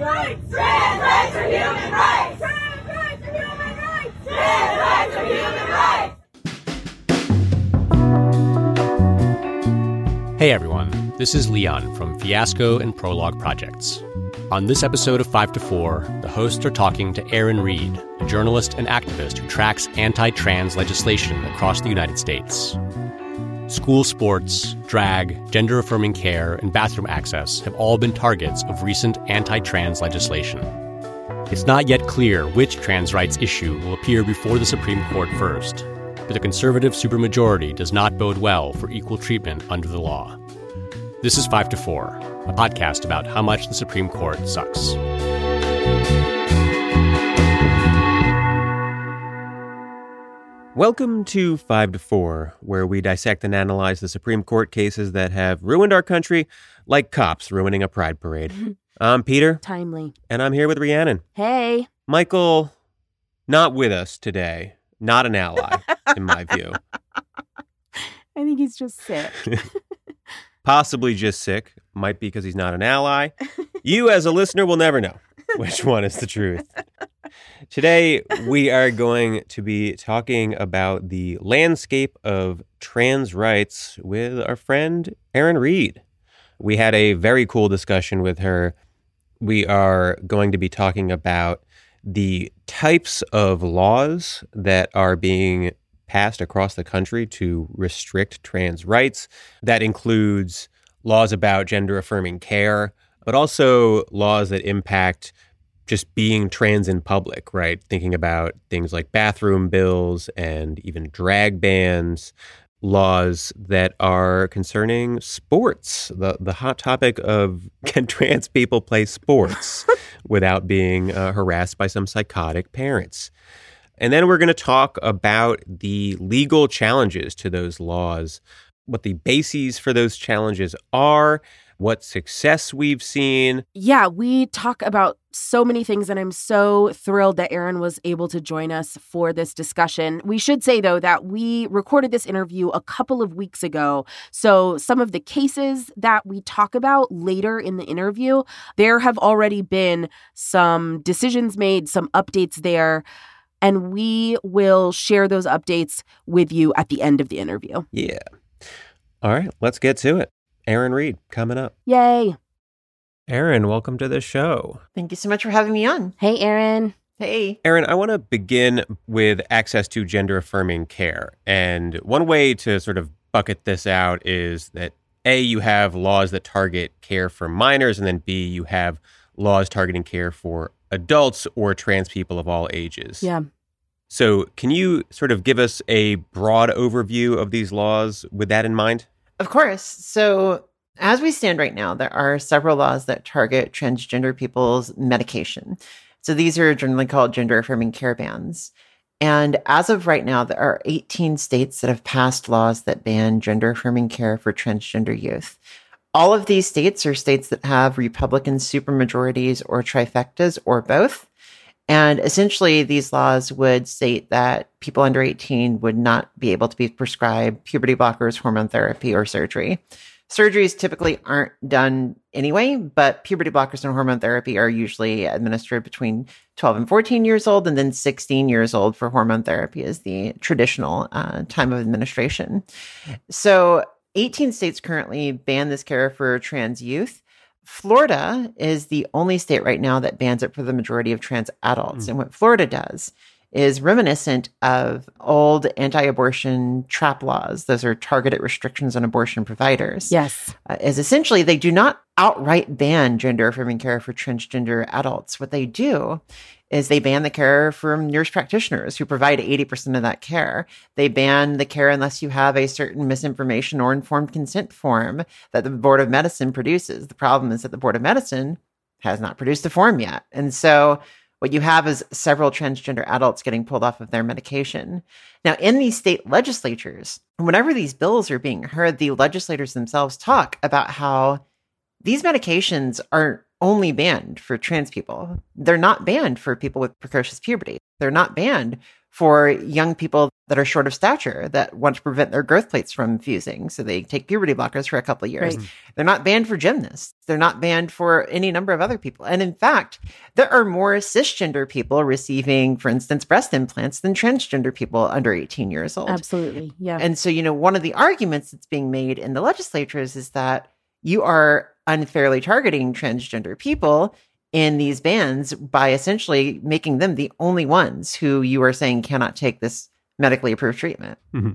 rights. Trans rights are human rights. Trans rights are human rights. Trans rights are human rights. Hey everyone, this is Leon from Fiasco and Prologue Projects. On this episode of 5 to 4, the hosts are talking to Erin Reed, a journalist and activist who tracks anti trans legislation across the United States. School sports, drag, gender affirming care, and bathroom access have all been targets of recent anti trans legislation. It's not yet clear which trans rights issue will appear before the Supreme Court first, but the conservative supermajority does not bode well for equal treatment under the law. This is 5 to 4, a podcast about how much the Supreme Court sucks. Welcome to 5 to 4, where we dissect and analyze the Supreme Court cases that have ruined our country like cops ruining a pride parade. I'm Peter, Timely. and I'm here with Rhiannon. Hey. Michael, not with us today. Not an ally, in my view. I think he's just sick. Possibly just sick. Might be because he's not an ally. You, as a listener, will never know which one is the truth. Today, we are going to be talking about the landscape of trans rights with our friend Erin Reed. We had a very cool discussion with her. We are going to be talking about the types of laws that are being passed across the country to restrict trans rights. That includes laws about gender affirming care, but also laws that impact just being trans in public, right? Thinking about things like bathroom bills and even drag bans, laws that are concerning sports, the, the hot topic of can trans people play sports without being uh, harassed by some psychotic parents. And then we're going to talk about the legal challenges to those laws, what the bases for those challenges are, what success we've seen. Yeah, we talk about so many things, and I'm so thrilled that Erin was able to join us for this discussion. We should say, though, that we recorded this interview a couple of weeks ago. So, some of the cases that we talk about later in the interview, there have already been some decisions made, some updates there. And we will share those updates with you at the end of the interview. Yeah. All right, let's get to it. Erin Reed coming up. Yay. Erin, welcome to the show. Thank you so much for having me on. Hey, Erin. Hey. Erin, I want to begin with access to gender affirming care. And one way to sort of bucket this out is that A, you have laws that target care for minors, and then B, you have laws targeting care for adults or trans people of all ages. Yeah. So, can you sort of give us a broad overview of these laws with that in mind? Of course. So, as we stand right now, there are several laws that target transgender people's medication. So, these are generally called gender affirming care bans. And as of right now, there are 18 states that have passed laws that ban gender affirming care for transgender youth. All of these states are states that have Republican supermajorities or trifectas or both. And essentially, these laws would state that people under 18 would not be able to be prescribed puberty blockers, hormone therapy, or surgery. Surgeries typically aren't done anyway, but puberty blockers and hormone therapy are usually administered between 12 and 14 years old, and then 16 years old for hormone therapy is the traditional uh, time of administration. So, 18 states currently ban this care for trans youth. Florida is the only state right now that bans it for the majority of trans adults. Mm. And what Florida does is reminiscent of old anti abortion trap laws. Those are targeted restrictions on abortion providers. Yes. Uh, is essentially they do not outright ban gender affirming care for transgender adults. What they do is they ban the care from nurse practitioners who provide 80% of that care. They ban the care unless you have a certain misinformation or informed consent form that the Board of Medicine produces. The problem is that the Board of Medicine has not produced a form yet. And so what you have is several transgender adults getting pulled off of their medication. Now, in these state legislatures, whenever these bills are being heard, the legislators themselves talk about how these medications aren't only banned for trans people. They're not banned for people with precocious puberty. They're not banned for young people that are short of stature that want to prevent their growth plates from fusing. So they take puberty blockers for a couple of years. Right. They're not banned for gymnasts. They're not banned for any number of other people. And in fact, there are more cisgender people receiving, for instance, breast implants than transgender people under 18 years old. Absolutely. Yeah. And so, you know, one of the arguments that's being made in the legislatures is that you are unfairly targeting transgender people in these bans by essentially making them the only ones who you are saying cannot take this medically approved treatment. Mm-hmm.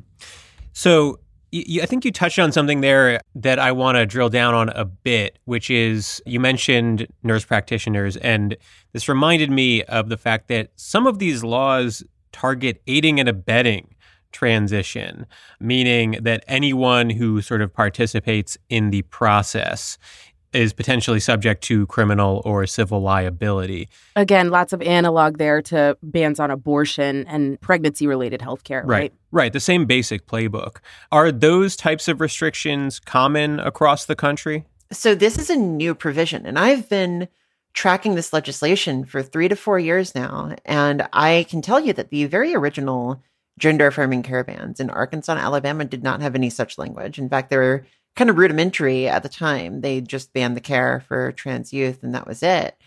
So I think you touched on something there that I want to drill down on a bit, which is you mentioned nurse practitioners, and this reminded me of the fact that some of these laws target aiding and abetting transition, meaning that anyone who sort of participates in the process is potentially subject to criminal or civil liability. Again, lots of analog there to bans on abortion and pregnancy related healthcare, right? Right. The same basic playbook. Are those types of restrictions common across the country? So this is a new provision, and I've been tracking this legislation for three to four years now. And I can tell you that the very original gender affirming care bans in Arkansas and Alabama did not have any such language. In fact, they were kind of rudimentary at the time. They just banned the care for trans youth, and that was it.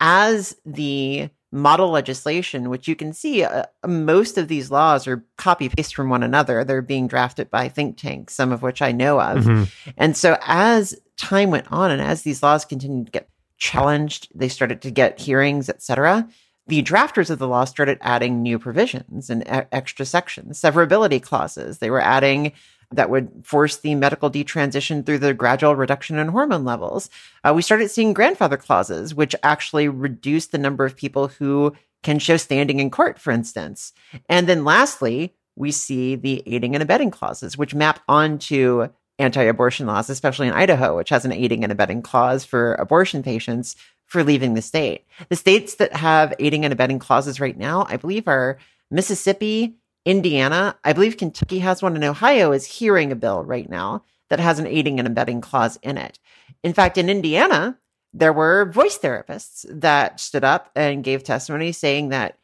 As the model legislation, which you can see, uh, most of these laws are copy paste from one another. They're being drafted by think tanks, some of which I know of. Mhm. And so as time went on and as these laws continued to get challenged, they started to get hearings, et cetera. The drafters of the law started adding new provisions and e- extra sections, severability clauses. They were adding that would force the medical detransition through the gradual reduction in hormone levels. Uh, we started seeing grandfather clauses, which actually reduced the number of people who can show standing in court, for instance. And then lastly, we see the aiding and abetting clauses, which map onto anti abortion laws, especially in Idaho, which has an aiding and abetting clause for abortion patients for leaving the state. The states that have aiding and abetting clauses right now, I believe, are Mississippi, Indiana. I believe Kentucky has one, and Ohio is hearing a bill right now that has an aiding and abetting clause in it. In fact, in Indiana, there were voice therapists that stood up and gave testimony saying that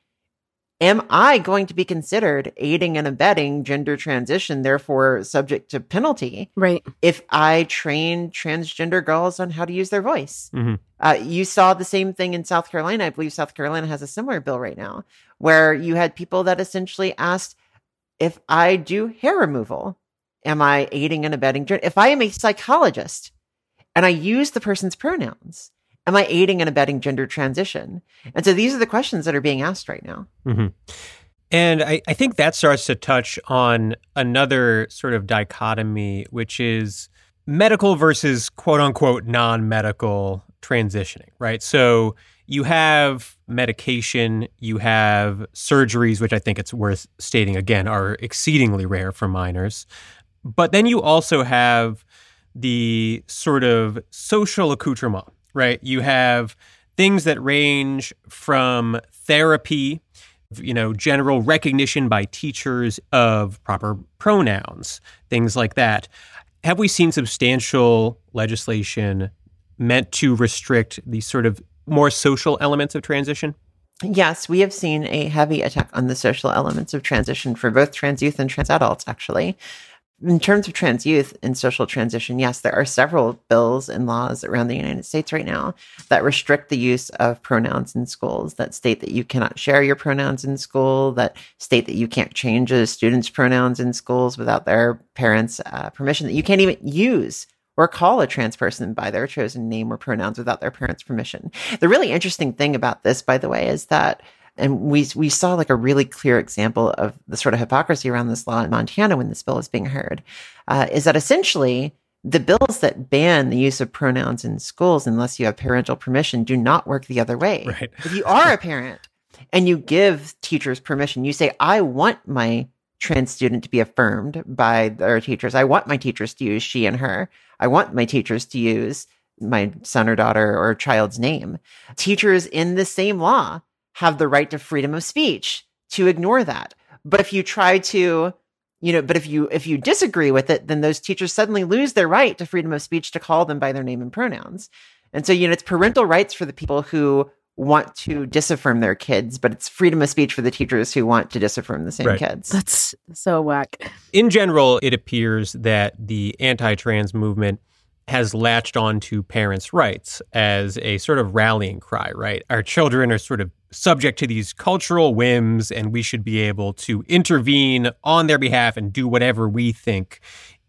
am I going to be considered aiding and abetting gender transition, therefore subject to penalty, Right. if I train transgender girls on how to use their voice? Mhm. Uh, you saw the same thing in South Carolina. I believe South Carolina has a similar bill right now, where you had people that essentially asked, if I do hair removal, am I aiding and abetting? gen- If I am a psychologist and I use the person's pronouns, am I aiding and abetting gender transition? And so these are the questions that are being asked right now. Mhm. And I, I think that starts to touch on another sort of dichotomy, which is medical versus quote unquote non medical transitioning, right? So you have medication, you have surgeries, which I think it's worth stating again are exceedingly rare for minors. But then you also have the sort of social accoutrement, right? You have things that range from therapy, you know, general recognition by teachers of proper pronouns, things like that. Have we seen substantial legislation meant to restrict these sort of more social elements of transition? Yes, we have seen a heavy attack on the social elements of transition for both trans youth and trans adults, actually. In terms of trans youth and social transition, yes, there are several bills and laws around the United States right now that restrict the use of pronouns in schools, that state that you cannot share your pronouns in school, that state that you can't change a student's pronouns in schools without their parents' uh, permission, that you can't even use or call a trans person by their chosen name or pronouns without their parents' permission. The really interesting thing about this, by the way, is that and we we saw like a really clear example of the sort of hypocrisy around this law in Montana when this bill is being heard, uh, is that essentially the bills that ban the use of pronouns in schools unless you have parental permission do not work the other way. Right. If you are a parent and you give teachers permission, you say, "I want my trans student to be affirmed by their teachers. I want my teachers to use she and her. I want my teachers to use my son or daughter or child's name. Teachers in the same law have the right to freedom of speech to ignore that. But if you try to, you know, but if you if you disagree with it, then those teachers suddenly lose their right to freedom of speech to call them by their name and pronouns. And so, you know, it's parental rights for the people who want to disaffirm their kids, but it's freedom of speech for the teachers who want to disaffirm the same Right. kids. That's so whack. in general, it appears that the anti trans movement has latched on to parents' rights as a sort of rallying cry, right? Our children are sort of subject to these cultural whims, and we should be able to intervene on their behalf and do whatever we think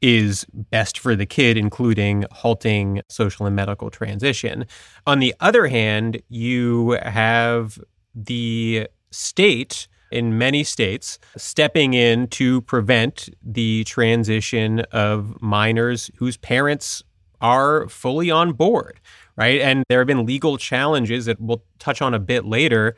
is best for the kid, including halting social and medical transition. On the other hand, you have the state in many states stepping in to prevent the transition of minors whose parents are fully on board, right? And there have been legal challenges that we'll touch on a bit later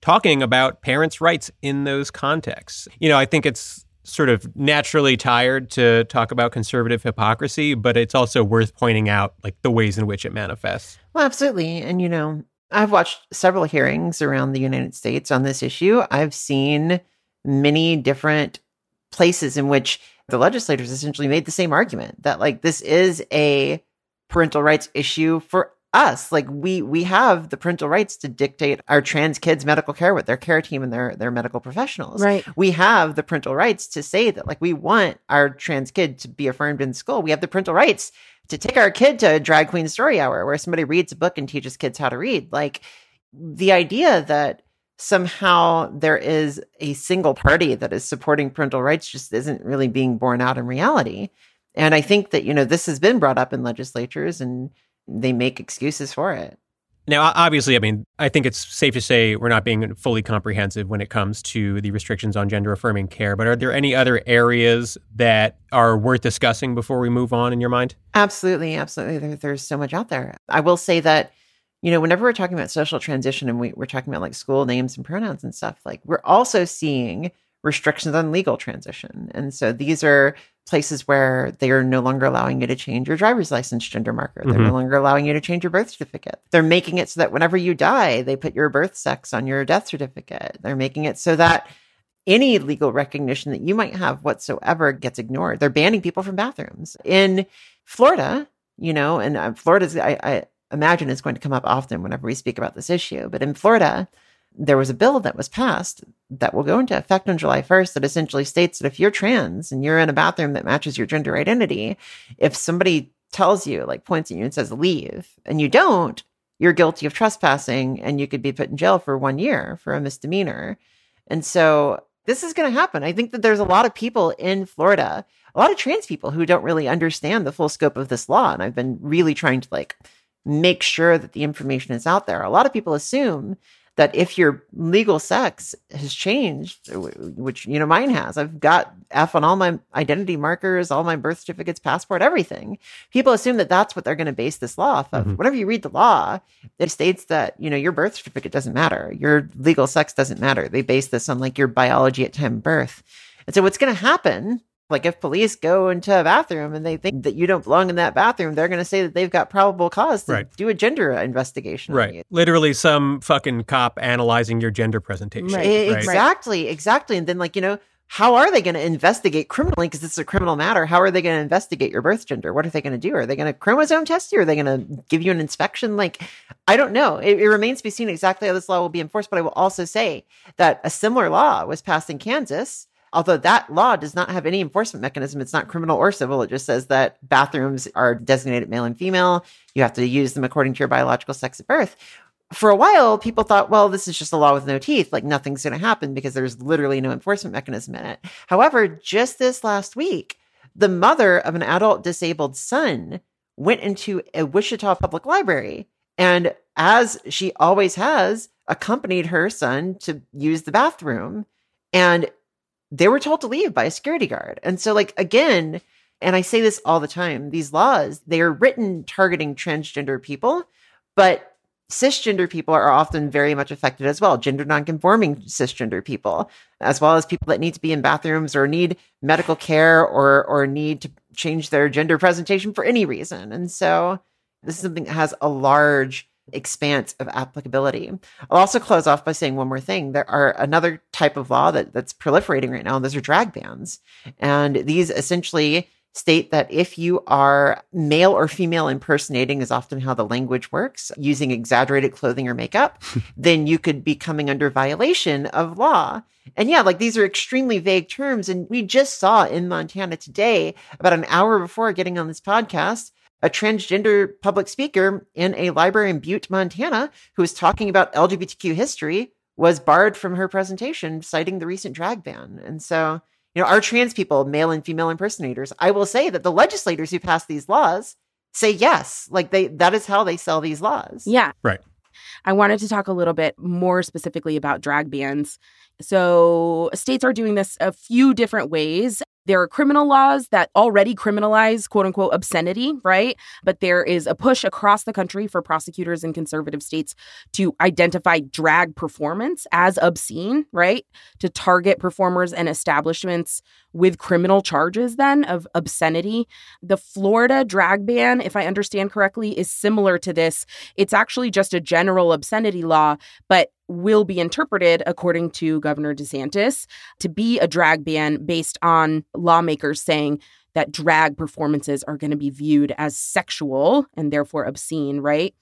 talking about parents' rights in those contexts. You know, I think it's sort of naturally tired to talk about conservative hypocrisy, but it's also worth pointing out like the ways in which it manifests. Well, absolutely. And, you know, I've watched several hearings around the United States on this issue. I've seen many different places in which the legislators essentially made the same argument that, like, this is a parental rights issue for us. Like, we we have the parental rights to dictate our trans kids' medical care with their care team and their their medical professionals Right. we have the parental rights to say that like we want our trans kid to be affirmed in school we have the parental rights to take our kid to a drag queen story hour where somebody reads a book and teaches kids how to read like the idea that somehow there is a single party that is supporting parental rights just isn't really being borne out in reality and i think that you know this has been brought up in legislatures and they make excuses for it Now, obviously, I mean, I think it's safe to say we're not being fully comprehensive when it comes to the restrictions on gender affirming care, but are there any other areas that are worth discussing before we move on in your mind? Absolutely, absolutely. There, there's so much out there. I will say that, you know, whenever we're talking about social transition and we, we're talking about like school names and pronouns and stuff, like we're also seeing restrictions on legal transition. And so these are places where they are no longer allowing you to change your driver's license gender marker. They're no Mhm. longer allowing you to change your birth certificate. They're making it so that whenever you die, they put your birth sex on your death certificate. They're making it so that any legal recognition that you might have whatsoever gets ignored. They're banning people from bathrooms. In Florida, you know, and uh, Florida's, I, I imagine, is going to come up often whenever we speak about this issue. But in Florida, there was a bill that was passed that will go into effect on July 1st that essentially states that if you're trans and you're in a bathroom that matches your gender identity, if somebody tells you, like points at you and says, leave, and you don't, you're guilty of trespassing and you could be put in jail for one year for a misdemeanor. And so this is going to happen. I think that there's a lot of people in Florida, a lot of trans people who don't really understand the full scope of this law. And I've been really trying to like make sure that the information is out there. A lot of people assume that if your legal sex has changed, which you know mine has, I've got F on all my identity markers, all my birth certificates, passport, everything. People assume that that's what they're going to base this law off of. Mhm. Whenever you read the law, it states that you know your birth certificate doesn't matter, your legal sex doesn't matter. They base this on like your biology at time of birth. And so what's going to happen? Like if police go into a bathroom and they think that you don't belong in that bathroom, they're going to say that they've got probable cause to Right. do a gender investigation. on Right. you. Literally some fucking cop analyzing your gender presentation. Right. Right? Exactly, exactly. And then, like, you know, how are they going to investigate criminally? Because it's a criminal matter. How are they going to investigate your birth gender? What are they going to do? Are they going to chromosome test you? Are they going to give you an inspection? Like, I don't know. It, it remains to be seen exactly how this law will be enforced. But I will also say that a similar law was passed in Kansas. Although that law does not have any enforcement mechanism, it's not criminal or civil. It just says that bathrooms are designated male and female. You have to use them according to your biological sex at birth for a while, people thought, well, this is just a law with no teeth. Like nothing's going to happen because there's literally no enforcement mechanism in it. However, just this last week, the mother of an adult disabled son went into a Wichita public library and, as she always has, accompanied her son to use the bathroom. And they were told to leave by a security guard. And so, like, again, and I say this all the time, these laws, they are written targeting transgender people, but cisgender people are often very much affected as well. Gender nonconforming cisgender people, as well as people that need to be in bathrooms or need medical care or or need to change their gender presentation for any reason. And so this is something that has a large expanse of applicability. I'll also close off by saying one more thing. There are another type of law that, that's proliferating right now, and those are drag bans. And these essentially state that if you are male or female impersonating is often how the language works, using exaggerated clothing or makeup, then you could be coming under violation of law. And yeah, like these are extremely vague terms. And we just saw in Montana today, about an hour before getting on this podcast, a transgender public speaker in a library in Butte, Montana, who was talking about LGBTQ history was barred from her presentation, citing the recent drag ban. And so, you know, our trans people, male and female impersonators, I will say that the legislators who pass these laws say yes. Like they that is how they sell these laws. Yeah. Right. I wanted to talk a little bit more specifically about drag bans. So, states are doing this a few different ways. There are criminal laws that already criminalize quote unquote obscenity, right? But there is a push across the country for prosecutors in conservative states to identify drag performance as obscene, right? To target performers and establishments with criminal charges, then of obscenity. The Florida drag ban, if I understand correctly, is similar to this. It's actually just a general obscenity law, but will be interpreted, according to Governor DeSantis, to be a drag ban based on lawmakers saying that drag performances are going to be viewed as sexual and therefore obscene, right?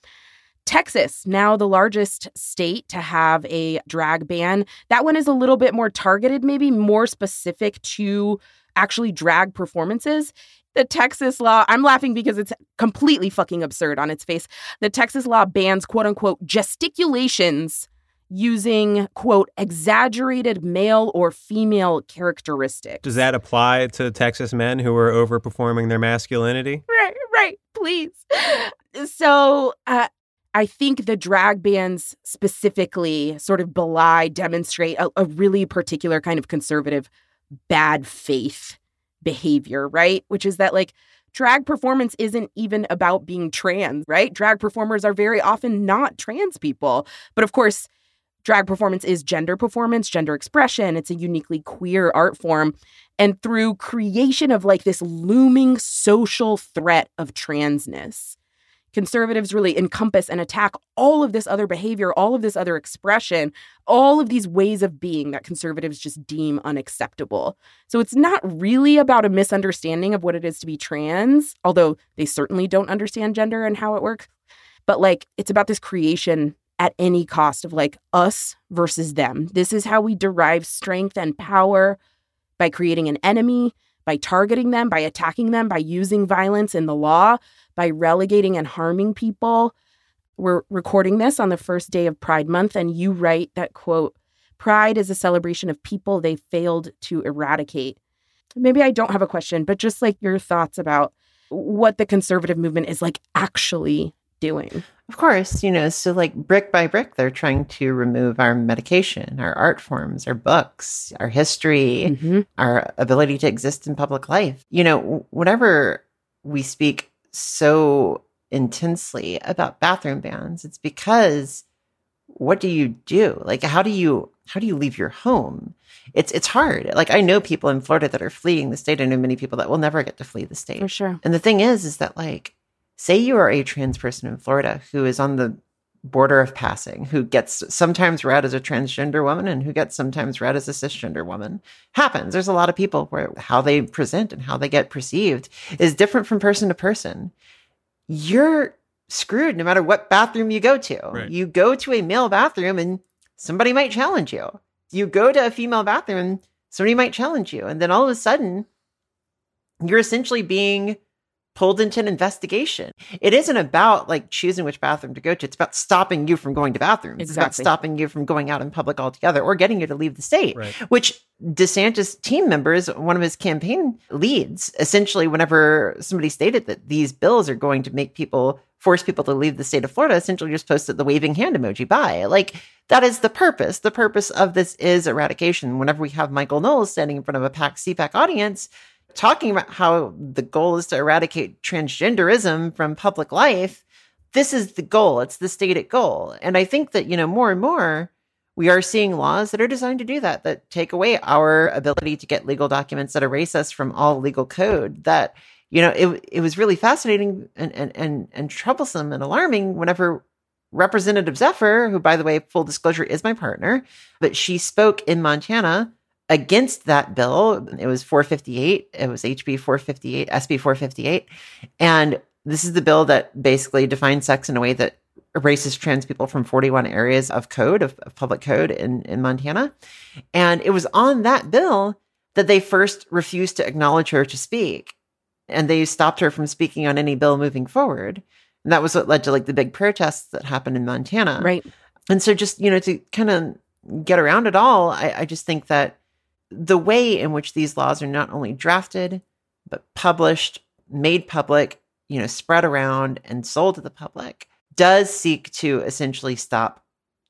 Texas, now the largest state to have a drag ban. That one is a little bit more targeted, maybe more specific to actually drag performances. The Texas law, I'm laughing because it's completely fucking absurd on its face. The Texas law bans quote unquote gesticulations using, quote, exaggerated male or female characteristics. Does that apply to Texas men who are overperforming their masculinity? Right, right, please. So, uh, I think the drag bans specifically sort of belie, demonstrate a, a really particular kind of conservative bad faith behavior, right? Which is that, like, drag performance isn't even about being trans, right? Drag performers are very often not trans people. But of course, drag performance is gender performance, gender expression. It's a uniquely queer art form. And through creation of like this looming social threat of transness, conservatives really encompass and attack all of this other behavior, all of this other expression, all of these ways of being that conservatives just deem unacceptable. So it's not really about a misunderstanding of what it is to be trans, although they certainly don't understand gender and how it works. But like it's about this creation at any cost of like us versus them. This is how we derive strength and power by creating an enemy, by targeting them, by attacking them, by using violence in the law, by relegating and harming people. We're recording this on the first day of Pride Month, and you write that quote, Pride is a celebration of people they failed to eradicate. Maybe I don't have a question, but just like your thoughts about what the conservative movement is like actually doing. Of course, you know, so like brick by brick, they're trying to remove our medication, our art forms, our books, our history, Mm-hmm. our ability to exist in public life. You know, whenever we speak so intensely about bathroom bans, it's because what do you do? Like, how do you how do you leave your home? It's it's hard. Like I know people in Florida that are fleeing the state. I know many people that will never get to flee the state. For sure. And the thing is, is that like, say you are a trans person in Florida who is on the border of passing, who gets sometimes read as a transgender woman and who gets sometimes read as a cisgender woman. Happens. There's a lot of people where how they present and how they get perceived is different from person to person. You're screwed no matter what bathroom you go to. Right. You go to a male bathroom and somebody might challenge you. You go to a female bathroom and somebody might challenge you. And then all of a sudden, you're essentially being pulled into an investigation. It isn't about like choosing which bathroom to go to. It's about stopping you from going to bathrooms. It's about stopping you from going out in public altogether or getting you to leave the state. Right. Which DeSantis team members, one of his campaign leads, essentially, whenever somebody stated that these bills are going to make people force people to leave the state of Florida, essentially just posted the waving hand emoji by. Like that is the purpose. The purpose of this is eradication. Whenever we have Michael Knowles standing in front of a PAC CPAC audience talking about how the goal is to eradicate transgenderism from public life, this is the goal. It's the stated goal. And I think that, you know, more and more we are seeing laws that are designed to do that, that take away our ability to get legal documents that erase us from all legal code. That, you know, it, it was really fascinating and, and, and, and troublesome and alarming whenever Representative Zephyr, who, by the way, full disclosure, is my partner, but she spoke in Montana against that bill. It was 458. It was HB 458, SB 458. And this is the bill that basically defines sex in a way that erases trans people from 41 areas of code, of, of public code in, in Montana. And it was on that bill that they first refused to acknowledge her to speak. And they stopped her from speaking on any bill moving forward. And that was what led to like the big protests that happened in Montana. Right. And so just, you know, to kind of get around it all, I, I just think that the way in which these laws are not only drafted, but published, made public, you know, spread around and sold to the public does seek to essentially stop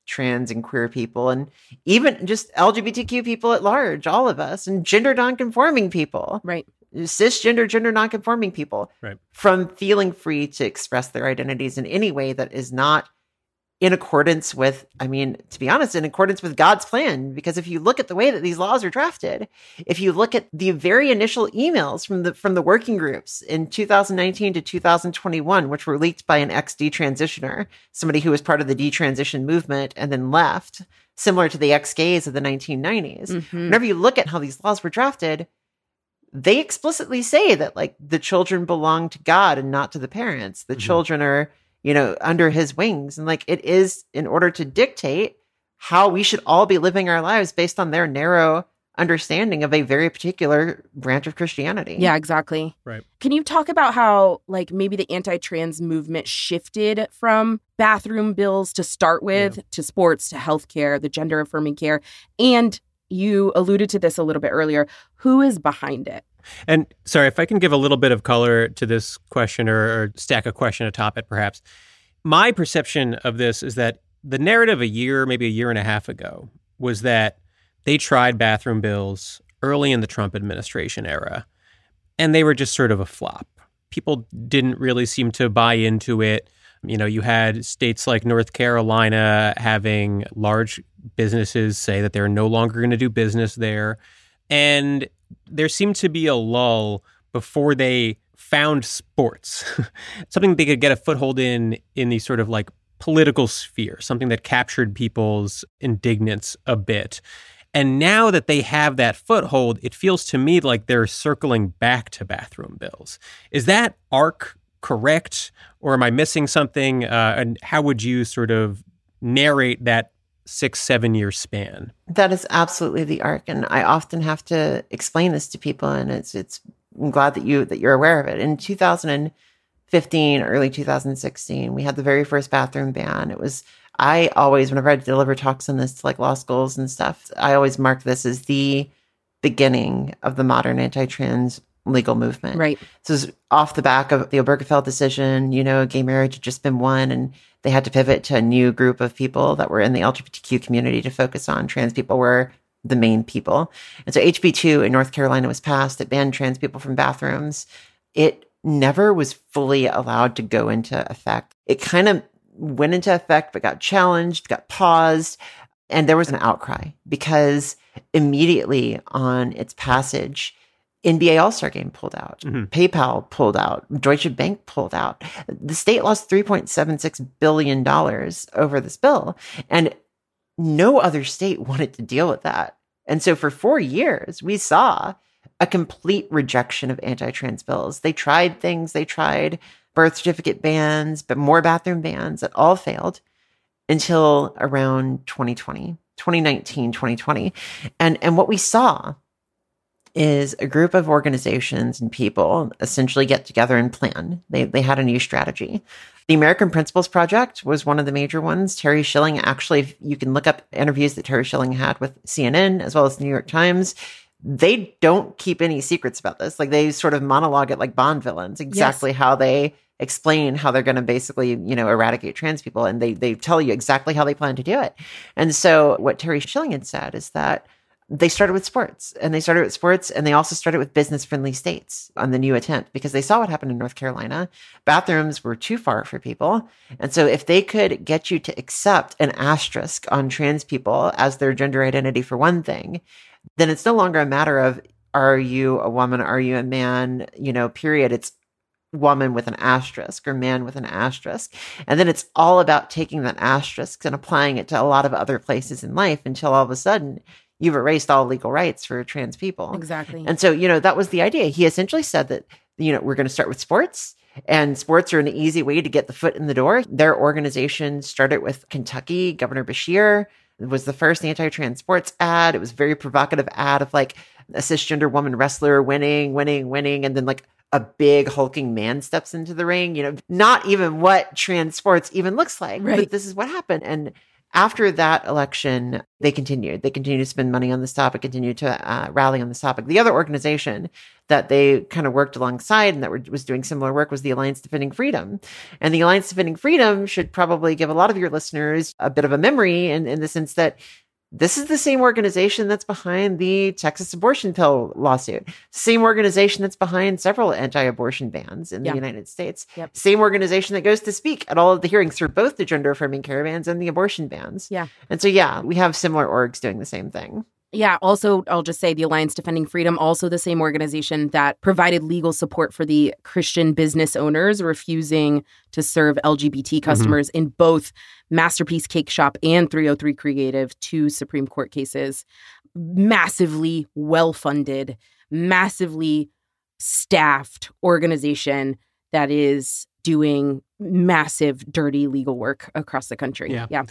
trans and queer people and even just LGBTQ people at large, all of us, and gender nonconforming people. Right. Cisgender, gender nonconforming people Right. from feeling free to express their identities in any way that is not in accordance with, I mean, to be honest, in accordance with God's plan. Because if you look at the way that these laws are drafted, if you look at the very initial emails from the from the working groups in 2019 to 2021, which were leaked by an ex detransitioner, somebody who was part of the detransition movement and then left, similar to the ex gays of the 1990s. Mhm. Whenever you look at how these laws were drafted, they explicitly say that like the children belong to God and not to the parents. The Mhm. children are, you know, under his wings. And like it is in order to dictate how we should all be living our lives based on their narrow understanding of a very particular branch of Christianity. Yeah, exactly. Right. Can you talk about how, like, maybe the anti trans movement shifted from bathroom bills to start with to sports to healthcare, the gender affirming care? And you alluded to this a little bit earlier. Who is behind it? And sorry, if I can give a little bit of color to this question or, or stack a question atop it, perhaps. My perception of this is that the narrative a year, maybe a year and a half ago, was that they tried bathroom bills early in the Trump administration era, and they were just sort of a flop. People didn't really seem to buy into it. You know, you had states like North Carolina having large businesses say that they're no longer going to do business there. And there seemed to be a lull before they found sports, something they could get a foothold in in the sort of like political sphere, something that captured people's indignance a bit. And now that they have that foothold, it feels to me like they're circling back to bathroom bills. Is that arc correct, or am I missing something? Uh, and how would you sort of narrate that six, seven year span? That is absolutely the arc. And I often have to explain this to people and it's it's I'm glad that you that you're aware of it. In 2015, early 2016, we had the very first bathroom ban. It was I always, whenever I deliver talks on this to like law schools and stuff, I always mark this as the beginning of the modern anti-trans legal movement. Right. This is off the back of the Obergefell decision. You know, gay marriage had just been won, and they had to pivot to a new group of people that were in the LGBTQ community to focus on. Trans people were the main people. And so HB2 in North Carolina was passed. It banned trans people from bathrooms. It never was fully allowed to go into effect. It kind of went into effect, but got challenged, got paused. And there was an outcry because immediately on its passage, NBA All Star Game pulled out, Mhm. PayPal pulled out, Deutsche Bank pulled out. The state lost $3.76 billion over this bill. And no other state wanted to deal with that. And so for four years, we saw a complete rejection of anti trans bills. They tried things, they tried birth certificate bans, but more bathroom bans that all failed until around 2020, 2019, 2020. And, and what we saw is a group of organizations and people essentially get together and plan. They, they had a new strategy. The American Principles Project was one of the major ones. Terry Schilling, actually, you can look up interviews that Terry Schilling had with CNN as well as the New York Times. They don't keep any secrets about this. Like they sort of monologue it like Bond villains, exactly how they explain how they're going to basically, you know, eradicate trans people. And they, they tell you exactly how they plan to do it. And so what Terry Schilling had said is that they started with sports and they started with sports and they also started with business friendly states on the new attempt because they saw what happened in North Carolina. Bathrooms were too far for people. And so if they could get you to accept an asterisk on trans people as their gender identity for one thing, then it's no longer a matter of are you a woman, are you a man, you know, period. It's woman with an asterisk or man with an asterisk. And then it's all about taking that asterisk and applying it to a lot of other places in life until all of a sudden you've erased all legal rights for trans people. Exactly. And so, you know, that was the idea. He essentially said that, you know, we're going to start with sports and sports are an easy way to get the foot in the door. Their organization started with Kentucky. Governor Beshear was the first anti-trans sports ad. It was a very provocative ad of like a cisgender woman wrestler winning, winning, winning, and then like a big hulking man steps into the ring. You know, not even what trans sports even looks like. Right. But this is what happened. And after that election, they continued. They continued to spend money on this topic, continued to uh, rally on this topic. The other organization that they kind of worked alongside and that were, was doing similar work was the Alliance Defending Freedom. And the Alliance Defending Freedom should probably give a lot of your listeners a bit of a memory in, in the sense that this is the same organization that's behind the Texas abortion pill lawsuit. Same organization that's behind several anti-abortion bans in the Yeah. United States. Yep. Same organization that goes to speak at all of the hearings for both the gender affirming care bans and the abortion bans. Yeah. And so yeah, we have similar orgs doing the same thing. Yeah, also, I'll just say the Alliance Defending Freedom, also the same organization that provided legal support for the Christian business owners refusing to serve LGBT mm-hmm. customers in both Masterpiece Cakeshop and 303 Creative, two Supreme Court cases. Massively well funded, massively staffed organization that is doing massive, dirty legal work across the country. Yeah. Yeah.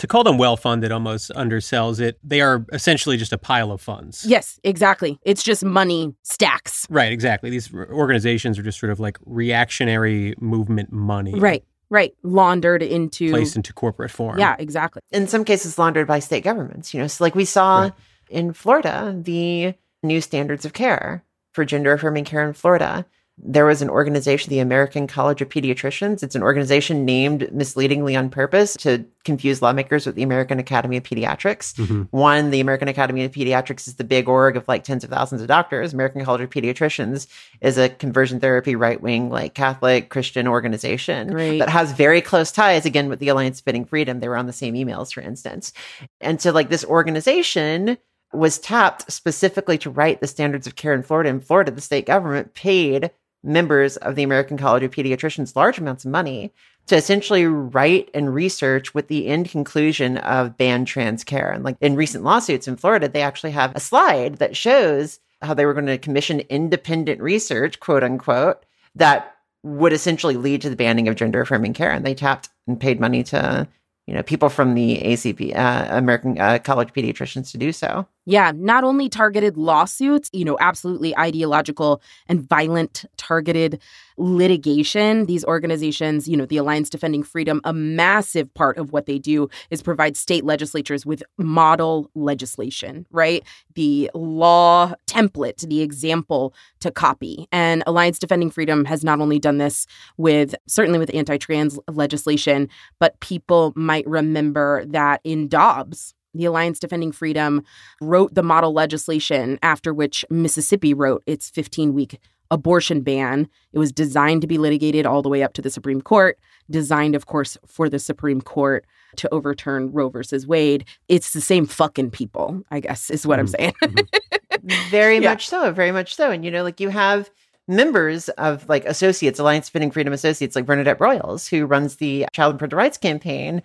To call them well funded almost undersells it. They are essentially just a pile of funds. Yes, exactly. It's just money stacks. Right, exactly. These organizations are just sort of like reactionary movement money. Right, right. Laundered into. Placed into corporate form. yeah, exactly. in some cases laundered by state governments. You know, so like we saw Right. in Florida, the new standards of care for gender affirming care in Florida. There was an organization, the American College of Pediatricians. It's an organization named misleadingly on purpose to confuse lawmakers with the American Academy of Pediatrics. Mhm. One, the American Academy of Pediatrics is the big org of like tens of thousands of doctors. American College of Pediatricians is a conversion therapy, right wing, like Catholic Christian organization Great. that has very close ties again with the Alliance Defending Freedom. They were on the same emails, for instance. And so, like, this organization was tapped specifically to write the standards of care in Florida. In Florida, the state government paid members of the American College of Pediatricians large amounts of money to essentially write and research with the end conclusion of ban trans care. And like in recent lawsuits in Florida, they actually have a slide that shows how they were going to commission independent research, quote unquote, that would essentially lead to the banning of gender affirming care. And they tapped and paid money to, you know, people from the ACP, uh, American uh, College of Pediatricians to do so. Yeah, not only targeted lawsuits, you know, absolutely ideological and violent targeted litigation. These organizations, you know, the Alliance Defending Freedom, a massive part of what they do is provide state legislatures with model legislation, right? The law template, the example to copy. And Alliance Defending Freedom has not only done this with certainly with anti trans legislation, but people might remember that in Dobbs, the Alliance Defending Freedom wrote the model legislation after which Mississippi wrote its 15 week abortion ban. It was designed to be litigated all the way up to the Supreme Court, designed, of course, for the Supreme Court to overturn Roe versus Wade. It's the same fucking people, I guess, is what I'm mm-hmm. saying. Mm-hmm. Very Yeah. much so, very much so. And you know, like you have members of like associates, Alliance Defending Freedom Associates, like Vernadette Broyles, who runs the Child and Parental Rights Campaign,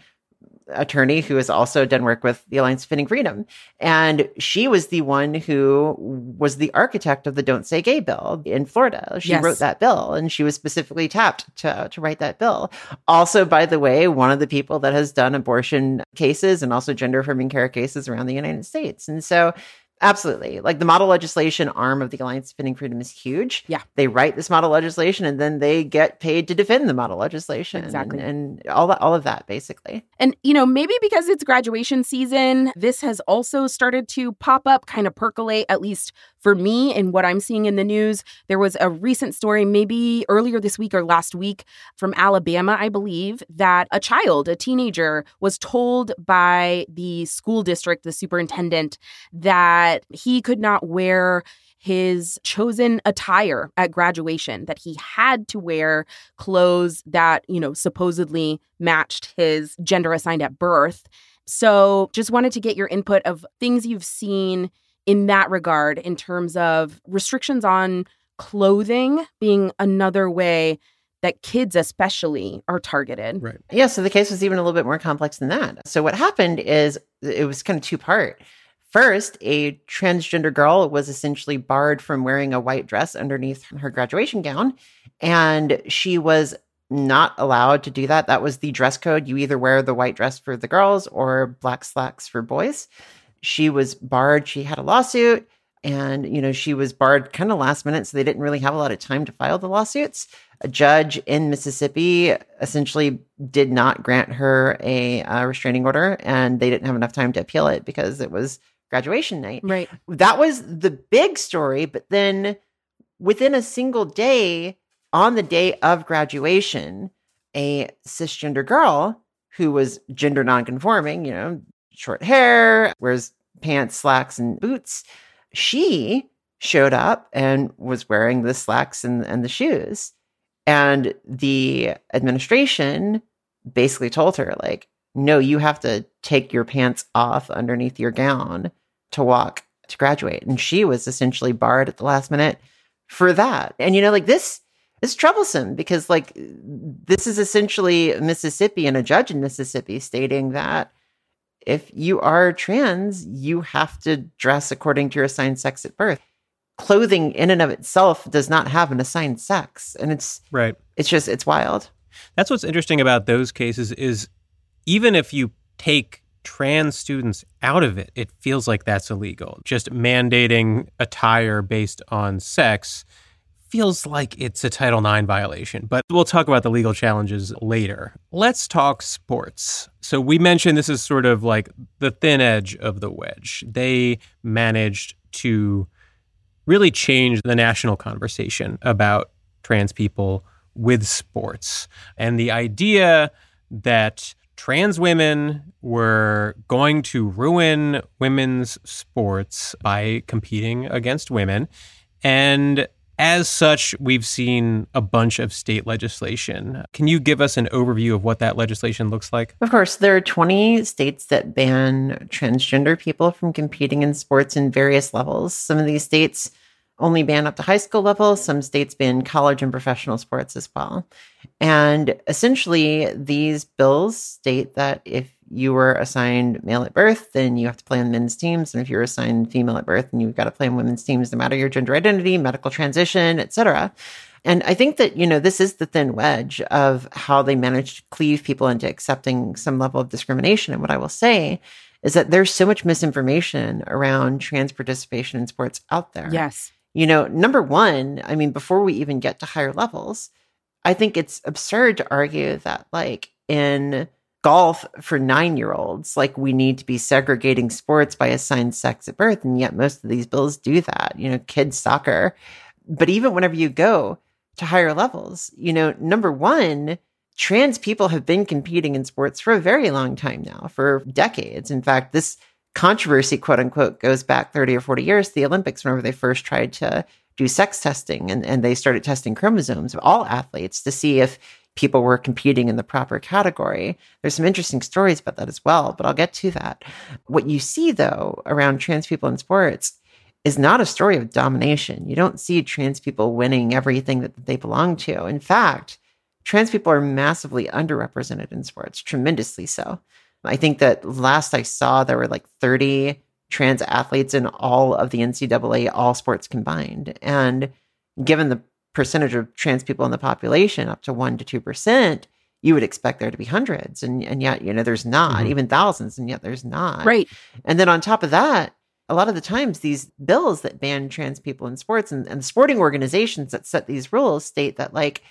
attorney who has also done work with the Alliance Defending Freedom. And she was the one who was the architect of the Don't Say Gay bill in Florida. She Yes. wrote that bill and she was specifically tapped to, to write that bill. Also, by the way, one of the people that has done abortion cases and also gender affirming care cases around the United States. And so Absolutely. Like the model legislation arm of the Alliance Defending Freedom is huge. Yeah. They write this model legislation and then they get paid to defend the model legislation. and- Exactly. And, all that all of that basically. And, you know, maybe because it's graduation season, this has also started to pop up, kind of percolate, at least for me and what I'm seeing in the news. There was a recent story, maybe earlier this week or last week, from Alabama, I believe, that a child, a teenager, was told by the school district, the superintendent, that he could not wear his chosen attire at graduation that he had to wear clothes that you know supposedly matched his gender assigned at birth so just wanted to get your input of things you've seen in that regard in terms of restrictions on clothing being another way that kids especially are targeted Right. Yeah, so the case was even a little bit more complex than that. So what happened is it was kind of two part. First, a transgender girl was essentially barred from wearing a white dress underneath her graduation gown, and she was not allowed to do that. That was the dress code. You either wear the white dress for the girls or black slacks for boys. She was barred. She had a lawsuit and, you know, she was barred kind of last minute. So they didn't really have a lot of time to file the lawsuits. A judge in Mississippi essentially did not grant her a uh, restraining order and they didn't have enough time to appeal it because it was graduation night. Right. That was the big story. But then within a single day, on the day of graduation, a cisgender girl who was gender nonconforming, you know, short hair, wears pants, slacks, and boots, she showed up and was wearing the slacks and, and the shoes. And the administration basically told her, like, no, you have to take your pants off underneath your gown to walk to graduate. And she was essentially barred at the last minute for that. And, you know, like this is troublesome because, like, this is essentially Mississippi and a judge in Mississippi stating that if you are trans, you have to dress according to your assigned sex at birth. Clothing in and of itself does not have an assigned sex. And it's, Right. it's just, it's wild. That's what's interesting about those cases is even if you take trans students out of it, it feels like that's illegal. Just mandating attire based on sex feels like it's a Title IX violation, but we'll talk about the legal challenges later. Let's talk sports. So, we mentioned this is sort of like the thin edge of the wedge. They managed to really change the national conversation about trans people with sports. And the idea that trans women were going to ruin women's sports by competing against women. And as such, we've seen a bunch of state legislation. Can you give us an overview of what that legislation looks like? Of course, there are 20 states that ban transgender people from competing in sports in various levels. Some of these states only ban up to high school level, some states ban college and professional sports as well. And essentially, these bills state that if you were assigned male at birth, then you have to play on men's teams. And if you're assigned female at birth, then you've got to play on women's teams, no matter your gender identity, medical transition, etc. And I think that, you know, this is the thin wedge of how they managed to cleave people into accepting some level of discrimination. And what I will say is that there's so much misinformation around trans participation in sports out there. Yes. You know, number one, I mean, before we even get to higher levels, I think it's absurd to argue that, like, in golf for nine year olds, like, we need to be segregating sports by assigned sex at birth. And yet, most of these bills do that, you know, kids' soccer. But even whenever you go to higher levels, you know, number one, trans people have been competing in sports for a very long time now, for decades. In fact, this controversy, quote unquote, goes back 30 or 40 years the Olympics, whenever they first tried to do sex testing and, and they started testing chromosomes of all athletes to see if people were competing in the proper category. There's some interesting stories about that as well, but I'll get to that. What you see, though, around trans people in sports is not a story of domination. You don't see trans people winning everything that they belong to. In fact, trans people are massively underrepresented in sports, tremendously so. I think that last I saw, there were like 30 trans athletes in all of the NCAA, all sports combined. And given the percentage of trans people in the population, up to 1% to 2%, you would expect there to be hundreds. And, and yet, you know, there's not, Mhm. even thousands, and yet there's not. Right. And then on top of that, a lot of the times these bills that ban trans people in sports and, and the sporting organizations that set these rules state that like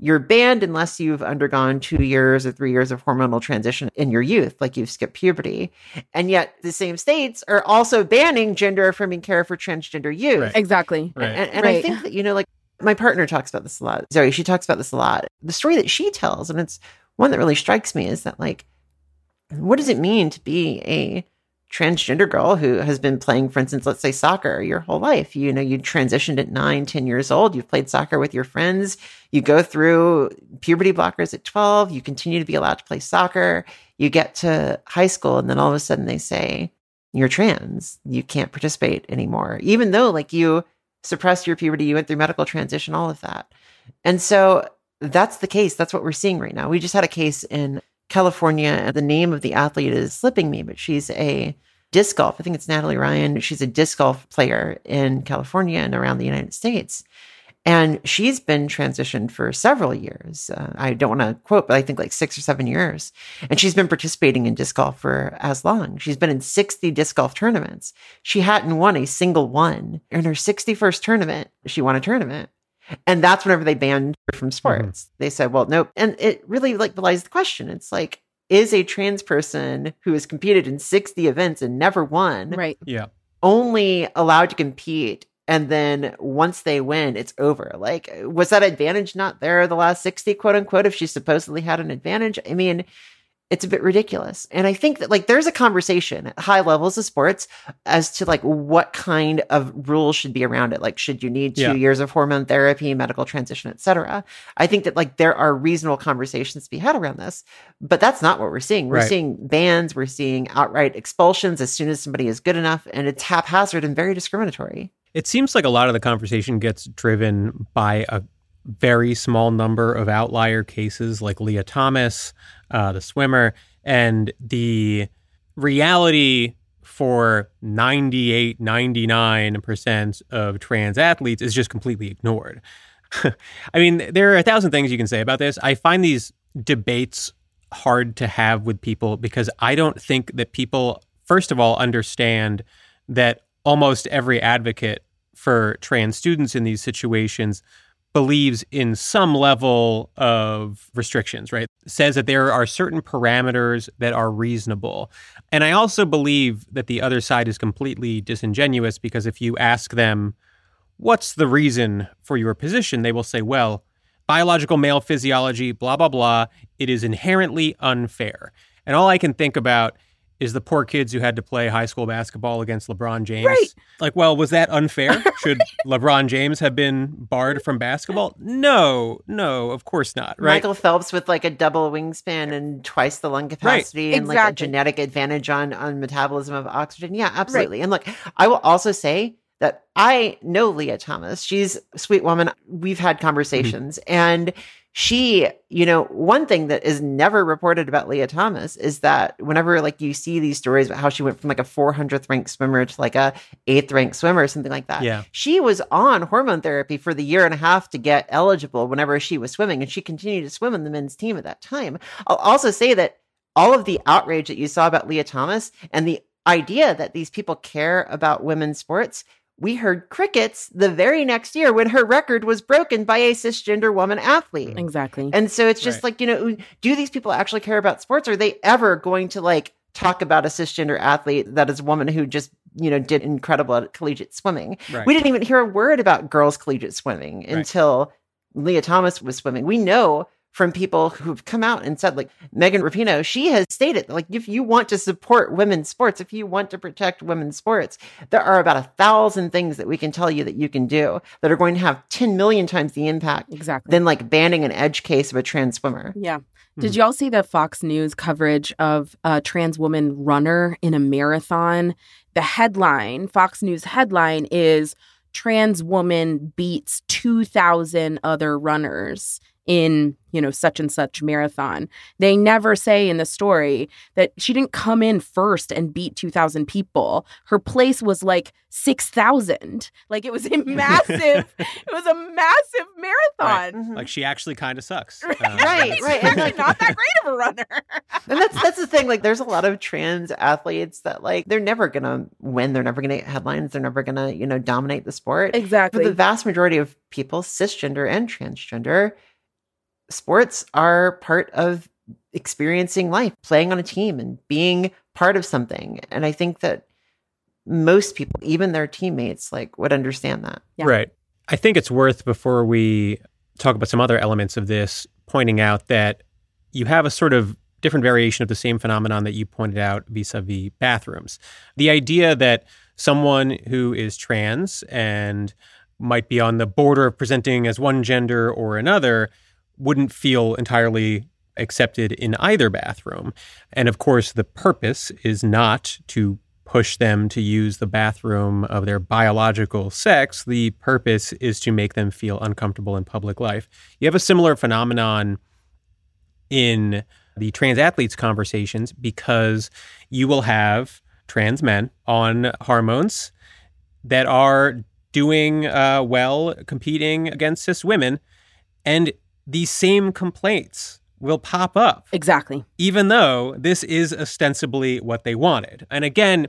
you're banned unless you've undergone two years or three years of hormonal transition in your youth, like you've skipped puberty. And yet the same states are also banning gender affirming care for transgender youth. Right. Exactly. Right. And, and I think that, you know, like my partner talks about this a lot. Zoe, she talks about this a lot. The story that she tells, and it's one that really strikes me, is that like, what does it mean to be a transgender girl who has been playing, for instance, let's say soccer your whole life? You know, you transitioned at nine, 10 years old, you've played soccer with your friends, you go through puberty blockers at 12, you continue to be allowed to play soccer, you get to high school, and then all of a sudden they say, you're trans, you can't participate anymore, even though like you suppressed your puberty, you went through medical transition, all of that. And so that's the case. That's what we're seeing right now. We just had a case in California. The name of the athlete is slipping me, but she's a disc golf. I think it's Natalie Ryan. She's a disc golf player in California and around the United States. And she's been transitioned for several years. Uh, I don't want to quote, but I think like six or seven years. And she's been participating in disc golf for as long. She's been in 60 disc golf tournaments. She hadn't won a single one. In her 61st tournament, she won a tournament. And that's whenever they banned her from sports. Mm-hmm. They said, well, nope. And it really like belies the question. It's like, is a trans person who has competed in 60 events and never won right yeah only allowed to compete and then once they win it's over like was that advantage not there the last 60 quote unquote if she supposedly had an advantage i mean it's a bit ridiculous. And I think that like there's a conversation at high levels of sports as to like what kind of rules should be around it. Like, should you need two yeah. years of hormone therapy, medical transition, etc. I think that like there are reasonable conversations to be had around this, but that's not what we're seeing. We're right. seeing bans, we're seeing outright expulsions as soon as somebody is good enough, and it's haphazard and very discriminatory. It seems like a lot of the conversation gets driven by a very small number of outlier cases like Lia Thomas, uh, the swimmer, and the reality for 98, 99% of trans athletes is just completely ignored. I mean, there are a thousand things you can say about this. I find these debates hard to have with people because I don't think that people, first of all, understand that almost every advocate for trans students in these situations believes in some level of restrictions, right? Says that there are certain parameters that are reasonable. And I also believe that the other side is completely disingenuous because if you ask them, what's the reason for your position? They will say, well, biological male physiology, blah, blah, blah. It is inherently unfair. And all I can think about is the poor kids who had to play high school basketball against LeBron James. Right. Like, well, was that unfair? Should LeBron James have been barred from basketball? No, no, of course not. Right. Michael Phelps with like a double wingspan and twice the lung capacity right. and exactly. like a genetic advantage on on metabolism of oxygen. Yeah, absolutely. Right. And look, I will also say that I know Lia Thomas. She's a sweet woman. We've had conversations mm-hmm. and she, you know, one thing that is never reported about Lia Thomas is that whenever like you see these stories about how she went from like a 400th ranked swimmer to like a eighth ranked swimmer or something like that. Yeah. She was on hormone therapy for the year and a half to get eligible whenever she was swimming and she continued to swim in the men's team at that time. I'll also say that all of the outrage that you saw about Lia Thomas and the idea that these people care about women's sports we heard crickets the very next year when her record was broken by a cisgender woman athlete. Exactly. And so it's just right. like, you know, do these people actually care about sports? Are they ever going to like talk about a cisgender athlete that is a woman who just, you know, did incredible at collegiate swimming? Right. We didn't even hear a word about girls' collegiate swimming right. until Lia Thomas was swimming. We know from people who've come out and said, like Megan Rapinoe, she has stated, like, if you want to support women's sports, if you want to protect women's sports, there are about a thousand things that we can tell you that you can do that are going to have 10 million times the impact exactly. than like banning an edge case of a trans swimmer. Yeah. Did hmm. y'all see the Fox News coverage of a trans woman runner in a marathon? The headline, Fox News headline is trans woman beats 2,000 other runners in you know such and such marathon. They never say in the story that she didn't come in first and beat 2000 people. Her place was like 6000 like it was a massive it was a massive marathon. Right. mm-hmm. like she actually kind of sucks. Right uh, right, right. and like not that great of a runner. And that's that's the thing like there's a lot of trans athletes that like they're never gonna win. They're never gonna get headlines. They're never gonna you know dominate the sport. Exactly. but the vast majority of people cisgender and transgender sports are part of experiencing life, playing on a team and being part of something. And I think that most people, even their teammates, like would understand that. Yeah. Right. I think it's worth before we talk about some other elements of this, pointing out that you have a sort of different variation of the same phenomenon that you pointed out vis-a-vis bathrooms. The idea that someone who is trans and might be on the border of presenting as one gender or another wouldn't feel entirely accepted in either bathroom. And of course, the purpose is not to push them to use the bathroom of their biological sex. The purpose is to make them feel uncomfortable in public life. You have a similar phenomenon in the trans athletes conversations because you will have trans men on hormones that are doing uh, well competing against cis women. And these same complaints will pop up, Exactly. even though this is ostensibly what they wanted. And again,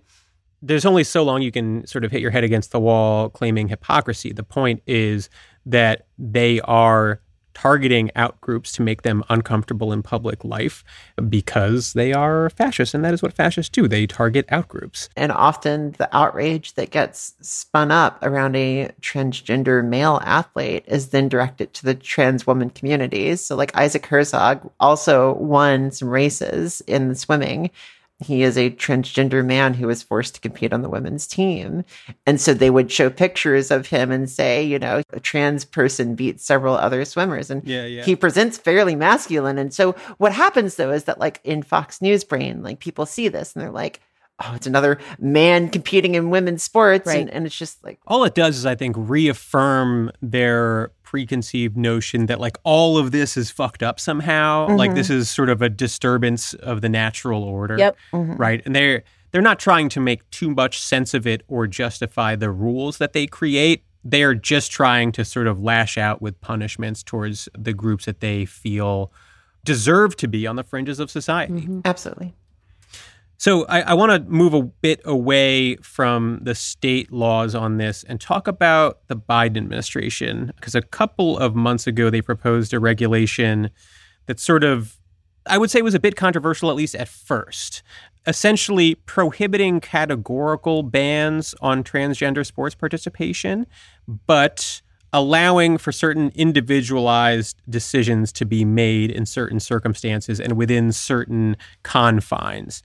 there's only so long you can sort of hit your head against the wall claiming hypocrisy. The point is that they are targeting out groups to make them uncomfortable in public life because they are fascists. And that is what fascists do they target out groups. And often the outrage that gets spun up around a transgender male athlete is then directed to the trans woman communities. So, like Iszac Henig also won some races in swimming. He is a transgender man who was forced to compete on the women's team. And so they would show pictures of him and say, you know, a trans person beat several other swimmers. And Yeah, yeah. he presents fairly masculine. And so what happens though is that like in Fox News brain, like people see this and they're like, oh, it's another man competing in women's sports. Right. And, and it's just like, all it does is i think reaffirm their preconceived notion that like all of this is fucked up somehow like this mm-hmm. is sort of a disturbance of the natural order Yep. Mm-hmm. right and they're they're not trying to make too much sense of it or justify the rules that they create they're just trying to sort of lash out with punishments towards the groups that they feel deserve to be on the fringes of society mm-hmm. absolutely. So I, I want to move a bit away from the state laws on this and talk about the Biden administration because a couple of months ago they proposed a regulation that sort of I would say was a bit controversial at least at first. Essentially prohibiting categorical bans on transgender sports participation, but allowing for certain individualized decisions to be made in certain circumstances and within certain confines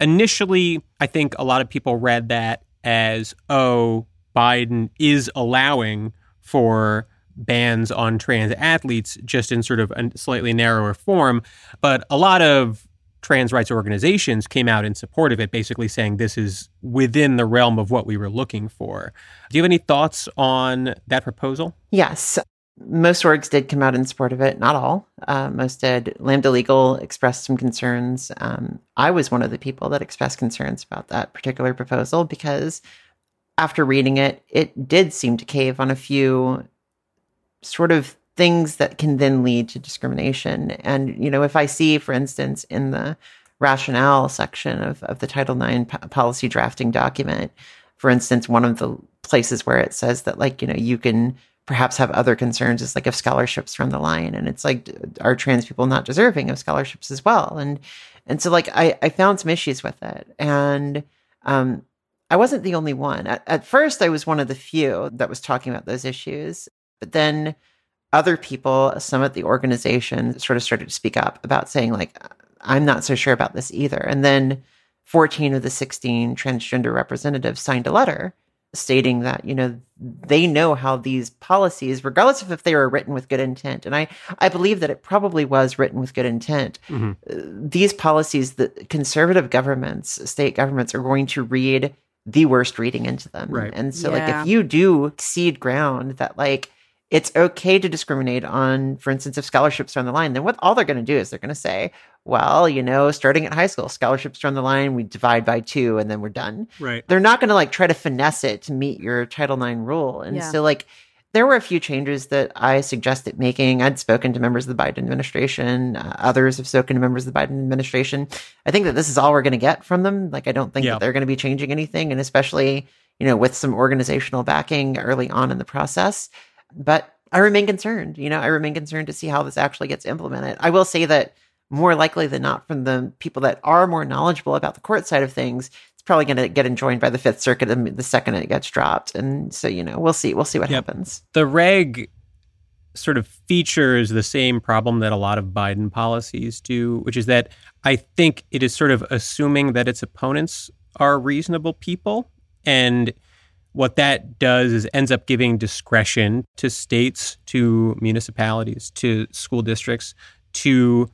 initially, I think a lot of people read that as, oh, Biden is allowing for bans on trans athletes just in sort of a slightly narrower form. But a lot of trans rights organizations came out in support of it, basically saying this is within the realm of what we were looking for. Do you have any thoughts on that proposal? Yes. Most orgs did come out in support of it. Not all. Uh, most did. Lambda Legal expressed some concerns. Um, I was one of the people that expressed concerns about that particular proposal because after reading it, it did seem to cave on a few sort of things that can then lead to discrimination. And, you know, if I see, for instance, in the rationale section of, of the Title IX po- policy drafting document, for instance, one of the places where it says that, like, you know, you can perhaps have other concerns is like if scholarships on the line and it's like are trans people not deserving of scholarships as well? And and so like i i found some issues with it. And um i wasn't the only one. At, at first i was one of the few that was talking about those issues but then other people some at the organization sort of started to speak up about saying like i'm not so sure about this either. And then 14 of the 16 transgender representatives signed a letter stating that you know they know how these policies regardless of if they were written with good intent and i i believe that it probably was written with good intent Mhm. Uh, these policies that conservative governments state governments are going to read the worst reading into them Right. and so Yeah. like if you do cede ground that like it's okay to discriminate on for instance if scholarships are on the line then what all they're going to do is they're going to say well you know starting at high school scholarships are on the line we divide by two and then we're done Right. they're not going to like try to finesse it to meet your Title IX rule. And Yeah. so, like, there were a few changes that I suggested making. I'd spoken to members of the Biden administration. Uh, others have spoken to members of the Biden administration. I think that this is all we're going to get from them. Like, I don't think Yeah. that they're going to be changing anything, and especially, you know, with some organizational backing early on in the process. But I remain concerned. You know, I remain concerned to see how this actually gets implemented. I will say that more likely than not, from the people that are more knowledgeable about the court side of things, it's probably going to get enjoined by the Fifth Circuit the second it gets dropped. And so, you know, we'll see. We'll see what Yep. happens. the reg sort of features the same problem that a lot of Biden policies do, which is that I think it is sort of assuming that its opponents are reasonable people. And what that does is ends up giving discretion to states, to municipalities, to school districts to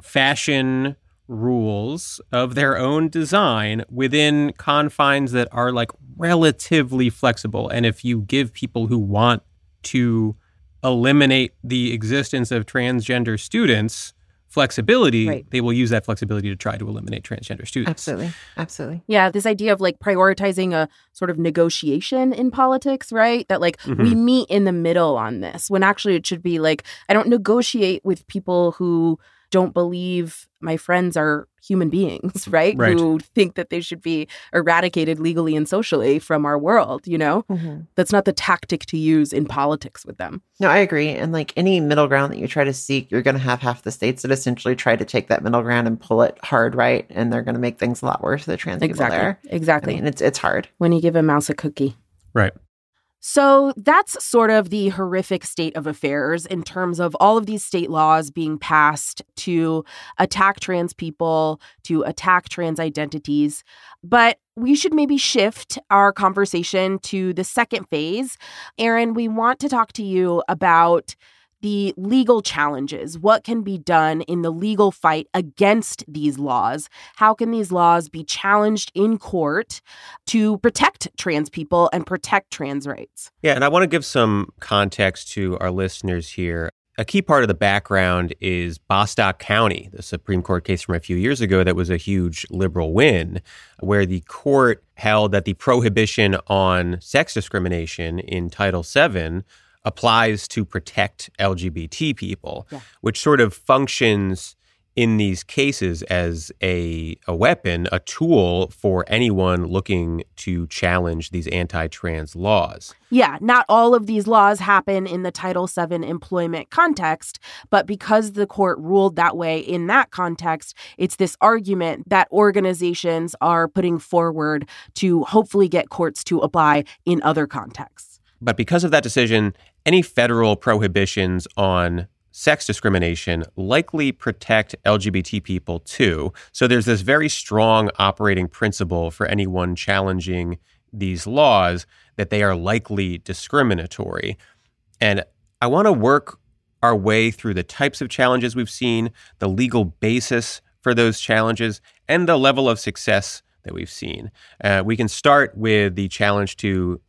fashion rules of their own design within confines that are like relatively flexible. And if you give people who want to eliminate the existence of transgender students flexibility, Right. they will use that flexibility to try to eliminate transgender students. Absolutely. Absolutely. Yeah, this idea of like prioritizing a sort of negotiation in politics, right? That like we mm-hmm. meet in the middle on this when actually it should be like I don't negotiate with people who don't believe my friends are human beings, right? Right. Who think that they should be eradicated legally and socially from our world, you know? Mhm. That's not the tactic to use in politics with them. No, I agree. And like any middle ground that you try to seek, you're going to have half the states that essentially try to take that middle ground and pull it hard right, and they're going to make things a lot worse for the trans people Exactly. there. I Exactly. mean, it's it's hard. when you give a mouse a cookie. Right. So that's sort of the horrific state of affairs in terms of all of these state laws being passed to attack trans people, to attack trans identities. But we should maybe shift our conversation to the second phase. Erin, we want to talk to you about the legal challenges. What can be done in the legal fight against these laws? How can these laws be challenged in court to protect trans people and protect trans rights? Yeah, and I want to give some context to our listeners here. A key part of the background is Bostock County, the Supreme Court case from a few years ago that was a huge liberal win, where the court held that the prohibition on sex discrimination in Title VII applies to protect LGBT people, Yeah. which sort of functions in these cases as a, a weapon, a tool for anyone looking to challenge these anti trans laws. Yeah, not all of these laws happen in the Title VII employment context, but because the court ruled that way in that context, it's this argument that organizations are putting forward to hopefully get courts to apply in other contexts. But because of that decision, any federal prohibitions on sex discrimination likely protect LGBT people too. So there's this very strong operating principle for anyone challenging these laws that they are likely discriminatory. And I want to work our way through the types of challenges we've seen, the legal basis for those challenges, and the level of success that we've seen. Uh, we can start with the challenge to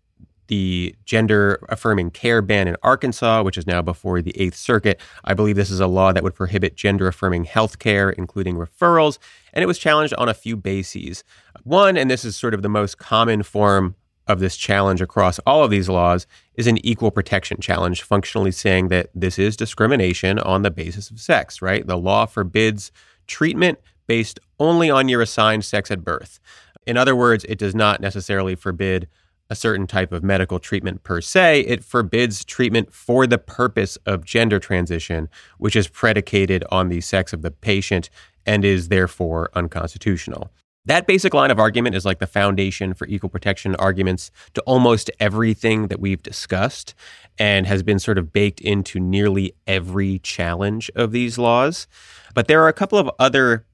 the gender affirming care ban in Arkansas, which is now before the Eighth Circuit. I believe this is a law that would prohibit gender affirming health care, including referrals, and it was challenged on a few bases. One, and this is sort of the most common form of this challenge across all of these laws, is an equal protection challenge, functionally saying that this is discrimination on the basis of sex, right? The law forbids treatment based only on your assigned sex at birth. In other words, it does not necessarily forbid a certain type of medical treatment per se. It forbids treatment for the purpose of gender transition, which is predicated on the sex of the patient and is therefore unconstitutional. That basic line of argument is like the foundation for equal protection arguments to almost everything that we've discussed and has been sort of baked into nearly every challenge of these laws. But there are a couple of other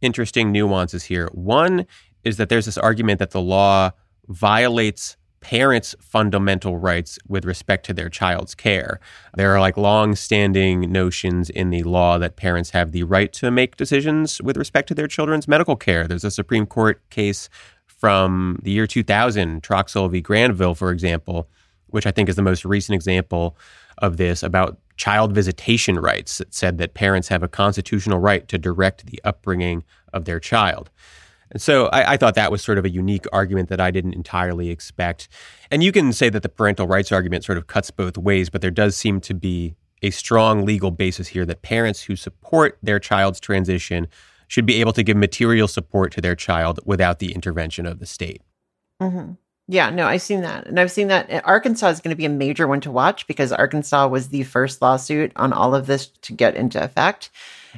interesting nuances here. One is that there's this argument that the law violates parents' fundamental rights with respect to their child's care. There are like long-standing notions in the law that parents have the right to make decisions with respect to their children's medical care. There's a Supreme Court case from the year 2000, Troxel v. Granville, for example, which I think is the most recent example of this about child visitation rights. It said that parents have a constitutional right to direct the upbringing of their child. And so I, I, thought that was sort of a unique argument that I didn't entirely expect. And you can say that the parental rights argument sort of cuts both ways, but there does seem to be a strong legal basis here that parents who support their child's transition should be able to give material support to their child without the intervention of the state. Mm-hmm. Yeah, no, I've seen that. And I've seen that Arkansas is going to be a major one to watch because Arkansas was the first lawsuit on all of this to get into effect.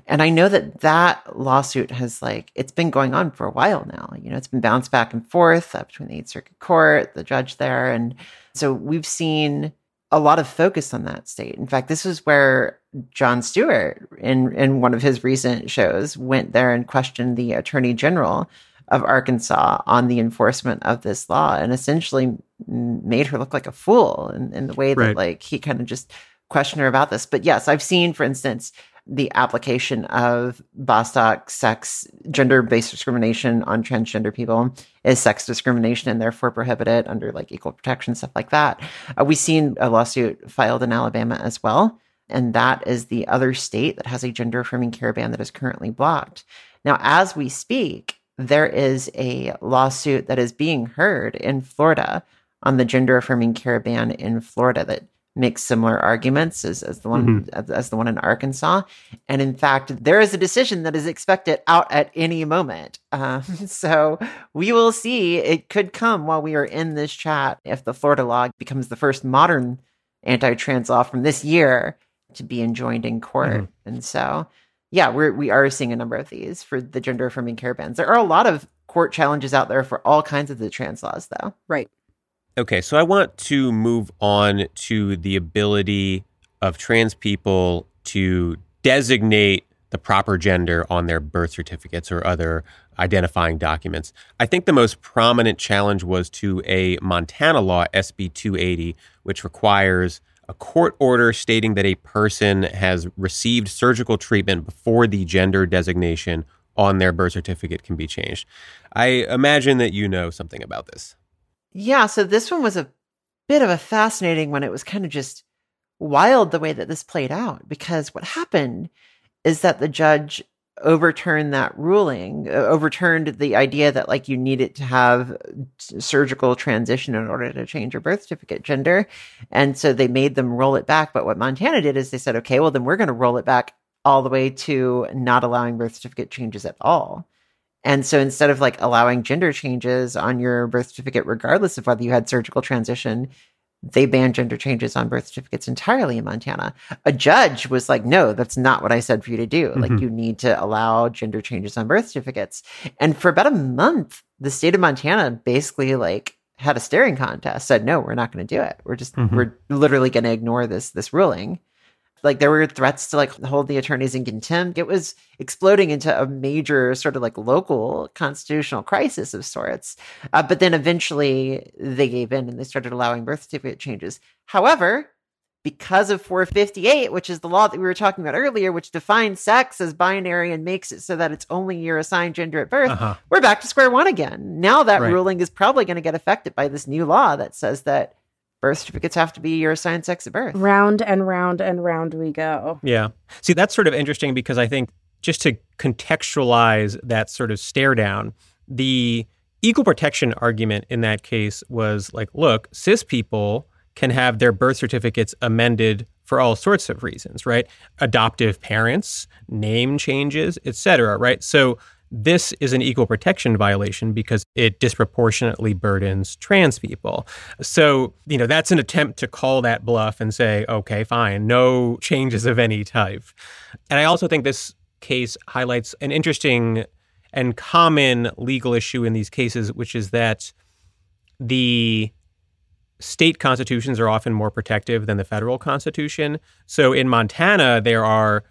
And I know that that lawsuit has like, it's been going on for a while now. You know, it's been bounced back and forth uh, between the Eighth Circuit Court, the judge there. And so we've seen a lot of focus on that state. In fact, this is where Jon Stewart, in, in one of his recent shows, went there and questioned the attorney general of Arkansas on the enforcement of this law and essentially made her look like a fool in, in the way that Right. like he kind of just questioned her about this. But yes, I've seen, for instance, the application of Bostock sex gender based discrimination on transgender people is sex discrimination and therefore prohibited under like equal protection stuff like that. Uh, we've seen a lawsuit filed in Alabama as well And that is the other state that has a gender affirming care ban that is currently blocked. Now, as we speak, there is a lawsuit that is being heard in Florida on the gender affirming care ban in Florida that makes similar arguments as, as the one Mhm. as, as the one in Arkansas. And in fact, there is a decision that is expected out at any moment. Uh, so we will see. It could come while we are in this chat if the Florida law becomes the first modern anti-trans law from this year to be enjoined in court. Mhm. And so, yeah, we're we are seeing a number of these for the gender affirming care bans. There are a lot of court challenges out there for all kinds of the trans laws, though. Right. Okay, so I want to move on to the ability of trans people to designate the proper gender on their birth certificates or other identifying documents. I think the most prominent challenge was to a Montana law, SB 280, which requires a court order stating that a person has received surgical treatment before the gender designation on their birth certificate can be changed. I imagine that you know something about this. Yeah, so this one was a bit of a fascinating one. It was kind of just wild the way that this played out because what happened is that the judge overturned that ruling, uh, overturned the idea that like you needed to have surgical transition in order to change your birth certificate gender. And so they made them roll it back. But what Montana did is they said, okay, well, then we're going to roll it back all the way to not allowing birth certificate changes at all. And so instead of like allowing gender changes on your birth certificate, regardless of whether you had surgical transition, they banned gender changes on birth certificates entirely in Montana. A judge was like, no, that's not what I said for you to do. Like, Mhm. you need to allow gender changes on birth certificates. And for about a month, the state of Montana basically like had a staring contest, said, no, we're not going to do it. We're just, Mhm. we're literally going to ignore this, this ruling. Like there were threats to like hold the attorneys in contempt. It was exploding into a major sort of like local constitutional crisis of sorts. Uh, but then eventually they gave in and they started allowing birth certificate changes. However, because of 458, which is the law that we were talking about earlier, which defines sex as binary and makes it so that it's only your assigned gender at birth, Uh-huh. we're back to square one again. Now that Right. ruling is probably going to get affected by this new law that says that birth certificates have to be your assigned sex at birth. Round and round and round we go. Yeah. See, that's sort of interesting because I think just to contextualize that sort of stare down, the equal protection argument in that case was like, look, cis people can have their birth certificates amended for all sorts of reasons, right? Adoptive parents, name changes, etc., right? So this is an equal protection violation because it disproportionately burdens trans people. So, you know, that's an attempt to call that bluff and say, okay, fine, no changes of any type. And I also think this case highlights an interesting and common legal issue in these cases, which is that the state constitutions are often more protective than the federal constitution. So in Montana, there are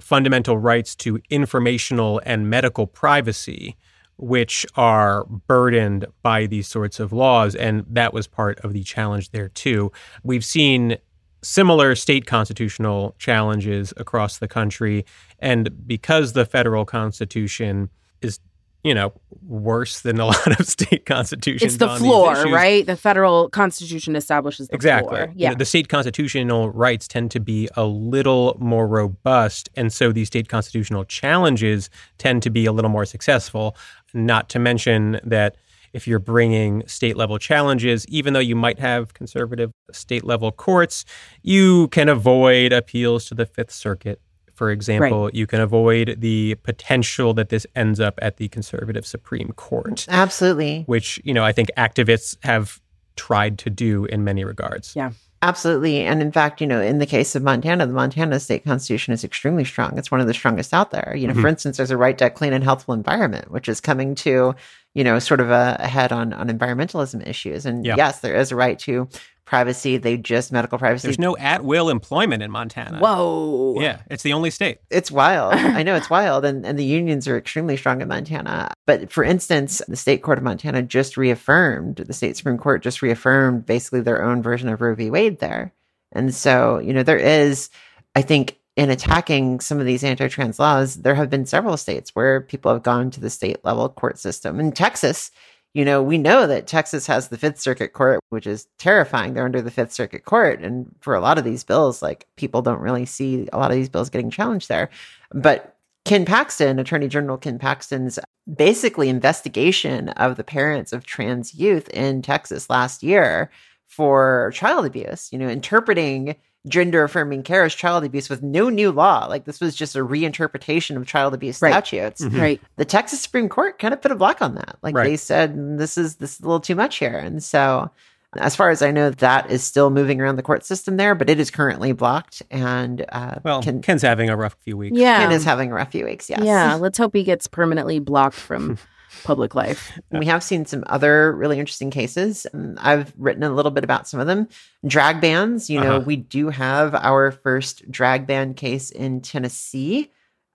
fundamental rights to informational and medical privacy, which are burdened by these sorts of laws. And that was part of the challenge there, too. We've seen similar state constitutional challenges across the country. And because the federal constitution is you know, worse than a lot of state constitutions. It's the floor, right? The federal constitution establishes the Exactly. floor. You Yeah. know, the state constitutional rights tend to be a little more robust. And so these state constitutional challenges tend to be a little more successful. Not to mention that if you're bringing state level challenges, even though you might have conservative state level courts, you can avoid appeals to the Fifth Circuit. For example, you can avoid the potential that this ends up at the conservative Supreme Court, Absolutely. which, you know, I think activists have tried to do in many regards. Yeah. Absolutely. And in fact, you know, in the case of Montana, the Montana state constitution is extremely strong. It's one of the strongest out there. You know, Mhm. for instance, there's a right to a clean and healthful environment, which is coming to, you know, sort of a, a head on, on environmentalism issues. And Yeah. yes, there is a right to privacy. They just medical privacy. There's no at will employment in Montana. Whoa. Yeah, it's the only state. It's wild. I know it's wild. And, and the unions are extremely strong in Montana. But for instance, the state court of Montana just reaffirmed, the state Supreme Court just reaffirmed basically their own version of Roe v. Wade there. And so, you know, there is, I think, in attacking some of these anti trans laws, there have been several states where people have gone to the state level court system. In Texas, you know, we know that Texas has the Fifth Circuit Court, which is terrifying. They're under the Fifth Circuit Court. And for a lot of these bills, like people don't really see a lot of these bills getting challenged there. But Ken Paxton, Attorney General Ken Paxton's basically investigation of the parents of trans youth in Texas last year for child abuse, you know, interpreting gender affirming care as child abuse with no new law. Like this was just a reinterpretation of child abuse Right. statutes. Mhm. Right. The Texas Supreme Court kind of put a block on that. Like Right. they said, this is this is a little too much here. And so as far as I know, that is still moving around the court system there, but it is currently blocked. And uh, Well, Ken, Ken's having a rough few weeks. Yeah. Ken is having a rough few weeks. Yes. Yeah. Let's hope he gets permanently blocked from public life. We have seen some other really interesting cases. Um, I've written a little bit about some of them. Drag bans, you know, Uh-huh. we do have our first drag ban case in Tennessee,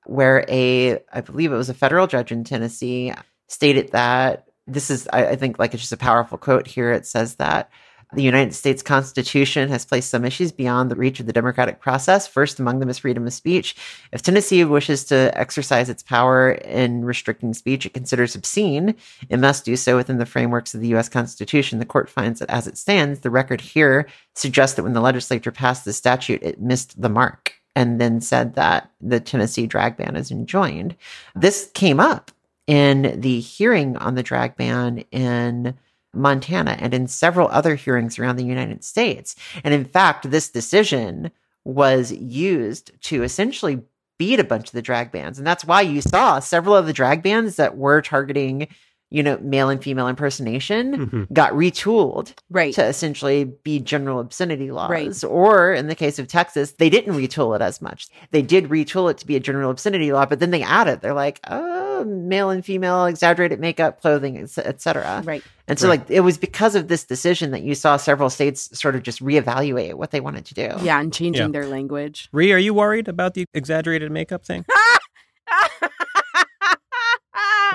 where a, I believe it was a federal judge in Tennessee, stated that this is, I, I think, like it's just a powerful quote here. It says that the United States Constitution has placed some issues beyond the reach of the democratic process. First among them is freedom of speech. If Tennessee wishes to exercise its power in restricting speech it considers obscene, it must do so within the frameworks of the U.S. Constitution. The court finds that as it stands, the record here suggests that when the legislature passed the statute, it missed the mark and then said that the Tennessee drag ban is enjoined. This came up in the hearing on the drag ban in Montana and in several other hearings around the United States. And in fact, this decision was used to essentially beat a bunch of the drag bans. And that's why you saw several of the drag bans that were targeting, you know, male and female impersonation Mhm. got retooled Right. to essentially be general obscenity laws. Right. Or in the case of Texas, they didn't retool it as much. They did retool it to be a general obscenity law, but then they added, they're like, oh, male and female exaggerated makeup, clothing, et cetera. Right. And so, Right. like, it was because of this decision that you saw several states sort of just reevaluate what they wanted to do. Yeah. And changing Yeah. their language. Ree, are you worried about the exaggerated makeup thing?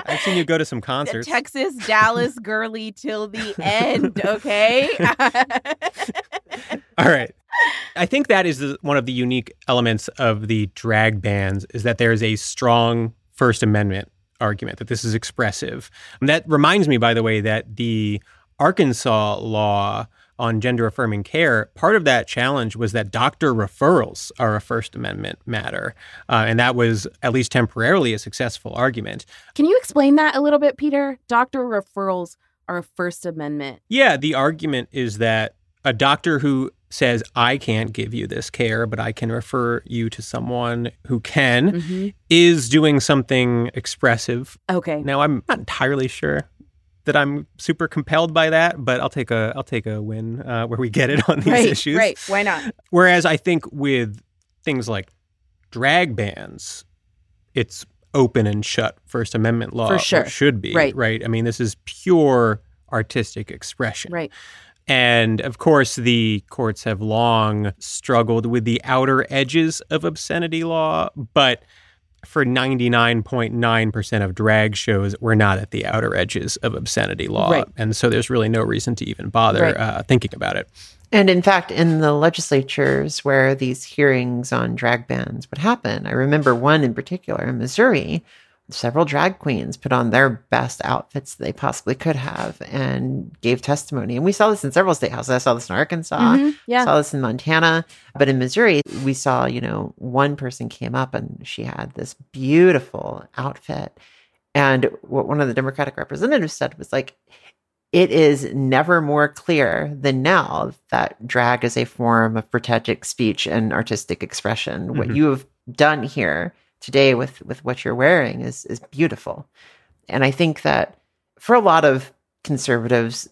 I've seen you go to some the concerts. Texas Dallas girly till the end, okay? All right. I think that is the, one of the unique elements of the drag bans is that there is a strong First Amendment argument that this is expressive. And that reminds me, by the way, that the Arkansas law on gender affirming care, part of that challenge was that doctor referrals are a First Amendment matter. Uh, and that was, at least temporarily, a successful argument. Can you explain that a little bit, Peter? Doctor referrals are a First Amendment. Yeah, the argument is that a doctor who says, I can't give you this care, but I can refer you to someone who can, Mm-hmm. is doing something expressive. Okay. Now, I'm not entirely sure that I'm super compelled by that, but I'll take a I'll take a win uh, where we get it on these right. issues. Right. Why not? Whereas I think with things like drag bans, it's open and shut First Amendment law. For sure. should be. Right. Right. I mean, this is pure artistic expression. Right. And of course, the courts have long struggled with the outer edges of obscenity law, but for 99.9% of drag shows, we're not at the outer edges of obscenity law. Right. And so there's really no reason to even bother Right. uh, thinking about it. And in fact, in the legislatures where these hearings on drag bans would happen, I remember one in particular in Missouri. Several drag queens put on their best outfits they possibly could have and gave testimony. And we saw this in several state houses. I saw this in Arkansas. Mhm. Yeah. Saw this in Montana. But in Missouri, we saw, you know, one person came up and she had this beautiful outfit. And what one of the Democratic representatives said was like, it is never more clear than now that drag is a form of protected speech and artistic expression. What Mhm. you have done here today with with what you're wearing is is beautiful. And I think that for a lot of conservatives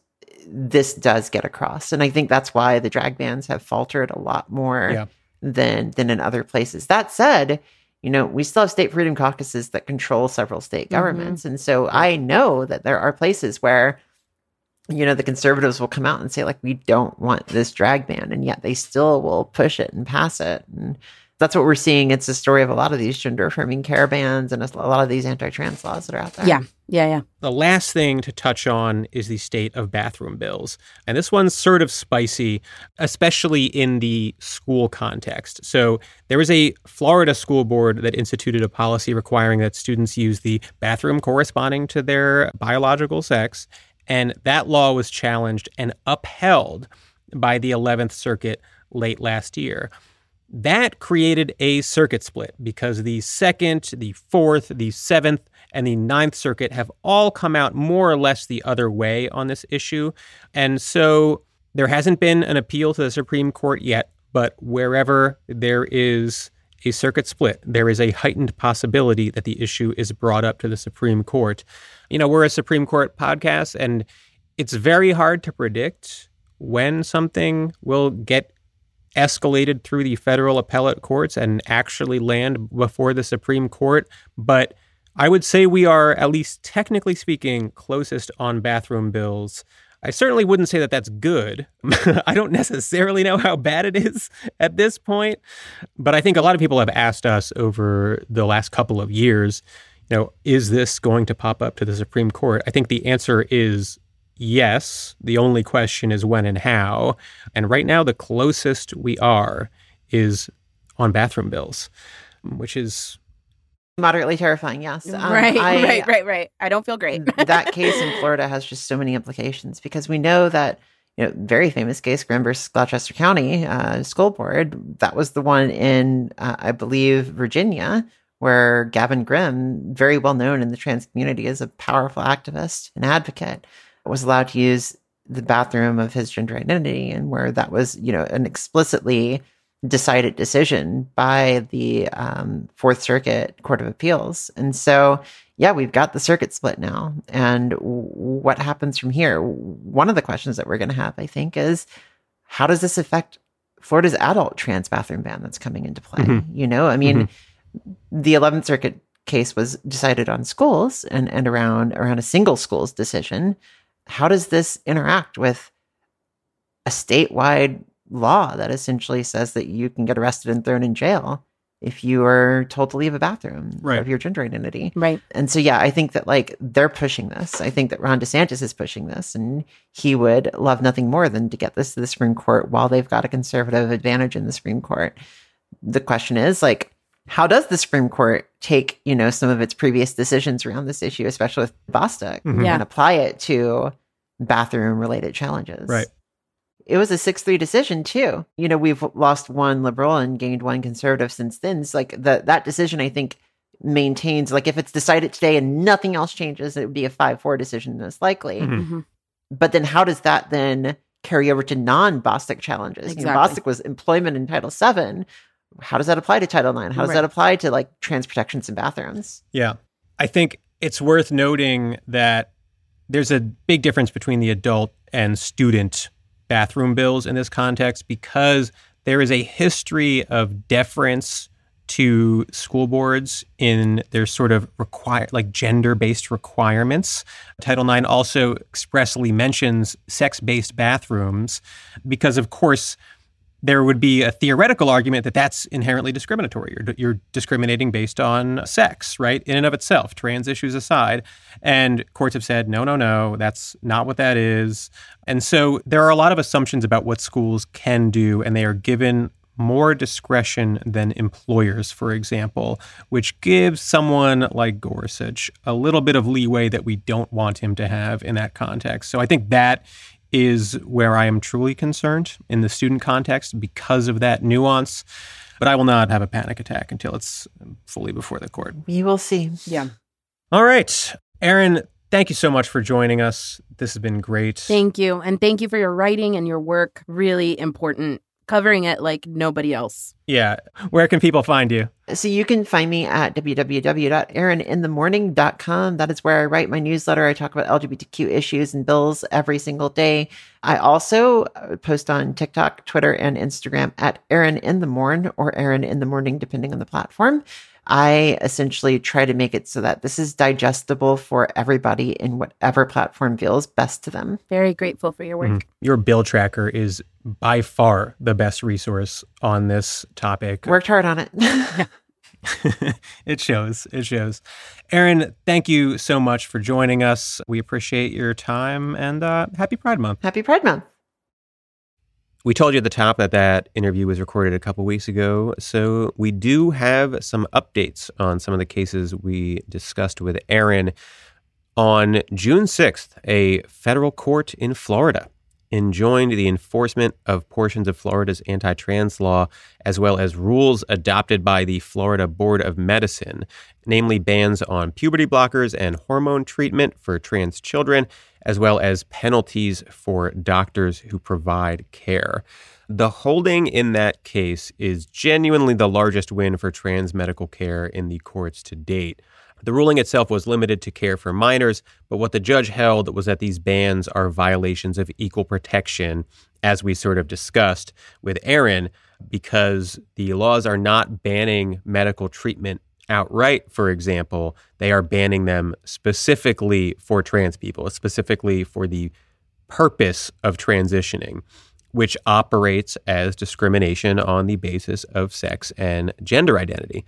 this does get across. And I think that's why the drag bans have faltered a lot more Yeah. than than in other places. That said, you know, we still have state freedom caucuses that control several state Mhm. governments. And so I know that there are places where you know the conservatives will come out and say like we don't want this drag ban and yet they still will push it and pass it and that's what we're seeing it's the story of a lot of these gender affirming care bans and a lot of these anti-trans laws that are out there Yeah. Yeah. Yeah. The last thing to touch on is the state of bathroom bills. And this one's sort of spicy, especially in the school context. So, there was a Florida school board that instituted a policy requiring that students use the bathroom corresponding to their biological sex. And that law was challenged and upheld by the 11th Circuit late last year. That created a circuit split because the second, the fourth, the seventh, and the Ninth Circuit have all come out more or less the other way on this issue. And so there hasn't been an appeal to the Supreme Court yet, but wherever there is a circuit split, there is a heightened possibility that the issue is brought up to the Supreme Court. You know, we're a Supreme Court podcast, and it's very hard to predict when something will get escalated through the federal appellate courts and actually land before the Supreme Court. But I would say we are, at least technically speaking, closest on bathroom bills. I certainly wouldn't say that that's good. I don't necessarily know how bad it is at this point, but I think a lot of people have asked us over the last couple of years, you know, is this going to pop up to the Supreme Court? I think the answer is yes. The only question is when and how. And right now, the closest we are is on bathroom bills, which is Moderately terrifying, yes. Um, right, I- right, right, right. I don't feel great. that case in Florida has just so many implications because we know that you know very famous case Grimm versus Gloucester County uh, School Board. That was the one in uh, I believe Virginia where Gavin Grimm, very well known in the trans community as a powerful activist and advocate, was allowed to use the bathroom of his gender identity, and where that was you know an explicitly decided decision by the um, Fourth Circuit Court of Appeals. And so, yeah, we've got the circuit split now. And w- what happens from here? One of the questions that we're going to have, I think, is how does this affect Florida's adult trans bathroom ban that's coming into play? Mhm. You know, I mean, the 11th Circuit case was decided on schools and, and around around a single school's decision. How does this interact with a statewide law that essentially says that you can get arrested and thrown in jail if you are told to leave a bathroom Right. of your gender identity. right. And so, yeah, I think that like they're pushing this. I think that Ron DeSantis is pushing this, and he would love nothing more than to get this to the Supreme Court while they've got a conservative advantage in the Supreme Court. The question is like, how does the Supreme Court take, you know, some of its previous decisions around this issue, especially with Bostock, Mhm. Yeah. and apply it to bathroom related challenges? Right. It was a 6 3 decision, too. You know, we've lost one liberal and gained one conservative since then. It's like the, that decision, I think, maintains, like, if it's decided today and nothing else changes, it would be a 5 4 decision, most likely. Mhm. Mhm. But then how does that then carry over to non Bostock challenges? You know, Exactly. Bostock was employment in Title VII. How does that apply to Title IX? How does Right. that apply to like trans protections in bathrooms? Yeah. I think it's worth noting that there's a big difference between the adult and student bathroom bills in this context because there is a history of deference to school boards in their sort of require like gender-based requirements. Title IX also expressly mentions sex-based bathrooms because of course there would be a theoretical argument that that's inherently discriminatory. You're, you're discriminating based on sex, right? In and of itself, trans issues aside. And courts have said, no, no, no, that's not what that is. And so there are a lot of assumptions about what schools can do, and they are given more discretion than employers, for example, which gives someone like Gorsuch a little bit of leeway that we don't want him to have in that context. So I think that is where I am truly concerned in the student context because of that nuance. But I will not have a panic attack until it's fully before the court. We will see. Yeah. All right. Erin, thank you so much for joining us. This has been great. Thank you. And thank you for your writing and your work. Really important. Covering it like nobody else. yeah. Where can people find you? So you can find me at www.erininthemorning.com. That is where I write my newsletter. I talk about LGBTQ issues and bills every single day. I also uh, post on TikTok, Twitter, and Instagram at Erin in the Morn or Erin in the Morning, depending on the platform. I essentially try to make it so that this is digestible for everybody in whatever platform feels best to them. Very grateful for your work. Mhm. Your bill tracker is by far the best resource on this topic. Worked hard on it. it shows. It shows. Erin, thank you so much for joining us. We appreciate your time and uh, happy Pride Month. Happy Pride Month. We told you at the top that that interview was recorded a couple weeks ago. So we do have some updates on some of the cases we discussed with Erin. On June 6th, a federal court in Florida enjoined the enforcement of portions of Florida's anti trans law, as well as rules adopted by the Florida Board of Medicine, namely bans on puberty blockers and hormone treatment for trans children, as well as penalties for doctors who provide care. The holding in that case is genuinely the largest win for trans medical care in the courts to date. The ruling itself was limited to care for minors, but what the judge held was that these bans are violations of equal protection, as we sort of discussed with Erin, because the laws are not banning medical treatment outright, for example, they are banning them specifically for trans people, specifically for the purpose of transitioning, which operates as discrimination on the basis of sex and gender identity.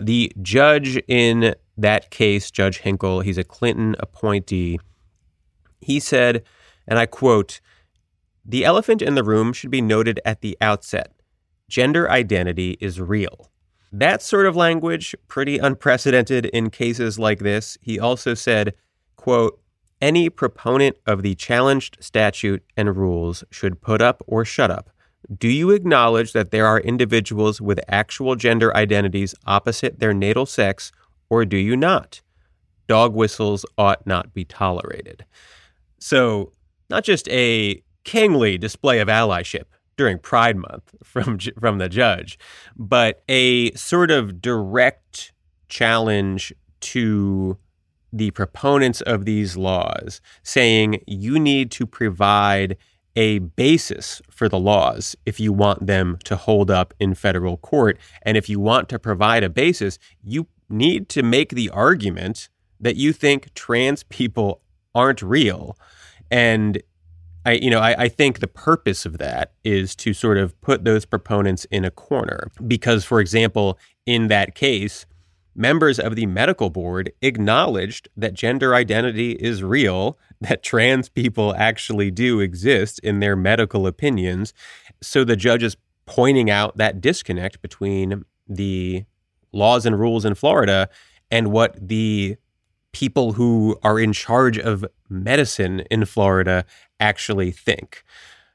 The judge in that case, Judge Hinkle, he's a Clinton appointee, he said, and I quote, the elephant in the room should be noted at the outset. Gender identity is real. That sort of language, pretty unprecedented in cases like this. He also said, quote, any proponent of the challenged statute and rules should put up or shut up. Do you acknowledge that there are individuals with actual gender identities opposite their natal sex, or do you not? Dog whistles ought not be tolerated. So, not just a kingly display of allyship during Pride Month from from the judge, but a sort of direct challenge to the proponents of these laws, saying you need to provide a basis for the laws if you want them to hold up in federal court. And if you want to provide a basis, you need to make the argument that you think trans people aren't real. And I, you know, I, I, think the purpose of that is to sort of put those proponents in a corner. Because, for example, in that case, members of the medical board acknowledged that gender identity is real, that trans people actually do exist in their medical opinions. So the judge is pointing out that disconnect between the laws and rules in Florida and what the people who are in charge of medicine in Florida actually think.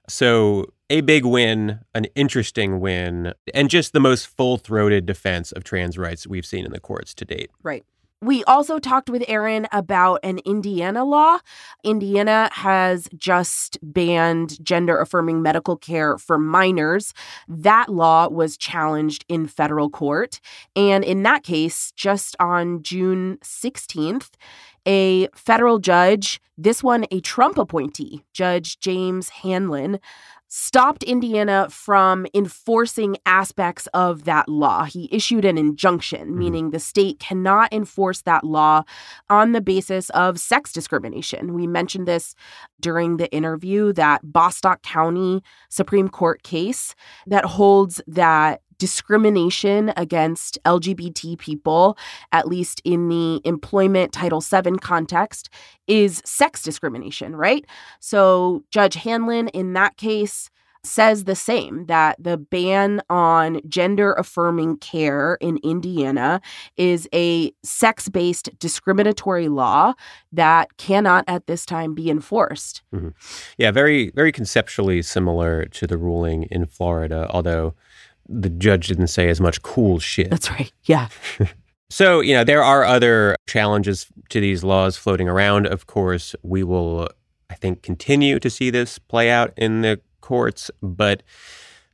So, a big win, an interesting win, and just the most full throated defense of trans rights we've seen in the courts to date. Right. We also talked with Erin about an Indiana law. Indiana has just banned gender affirming medical care for minors. That law was challenged in federal court. And in that case, just on June 16th, a federal judge, this one a Trump appointee, Judge James Hanlon, stopped Indiana from enforcing aspects of that law. He issued an injunction, mm-hmm. meaning the state cannot enforce that law on the basis of sex discrimination. We mentioned this during the interview that Bostock County Supreme Court case that holds that discrimination against LGBT people, at least in the employment Title VII context, is sex discrimination, right? So Judge Hanlon in that case says the same that the ban on gender affirming care in Indiana is a sex based discriminatory law that cannot at this time be enforced. Mm-hmm. Yeah, very, very conceptually similar to the ruling in Florida, although the judge didn't say as much cool shit. That's right. Yeah. so, you know, there are other challenges to these laws floating around. Of course, we will, I think, continue to see this play out in the courts, but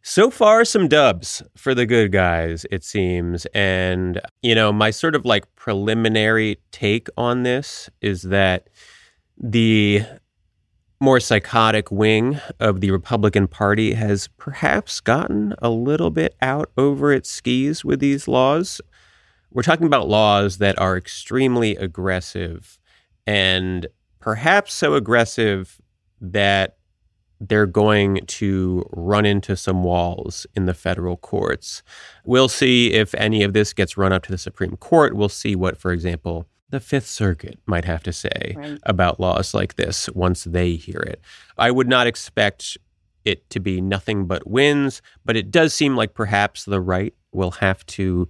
so far some dubs for the good guys it seems and you know my sort of like preliminary take on this is that the more psychotic wing of the Republican Party has perhaps gotten a little bit out over its skis with these laws. We're talking about laws that are extremely aggressive and perhaps so aggressive that they're going to run into some walls in the federal courts. We'll see if any of this gets run up to the Supreme Court. We'll see what, for example, the Fifth Circuit might have to say right. about laws like this once they hear it. I would not expect it to be nothing but wins, but it does seem like perhaps the right will have to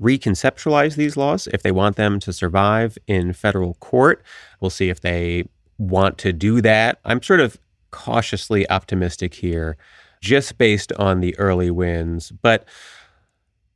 reconceptualize these laws if they want them to survive in federal court. We'll see if they want to do that. I'm sort of cautiously optimistic here, just based on the early wins, but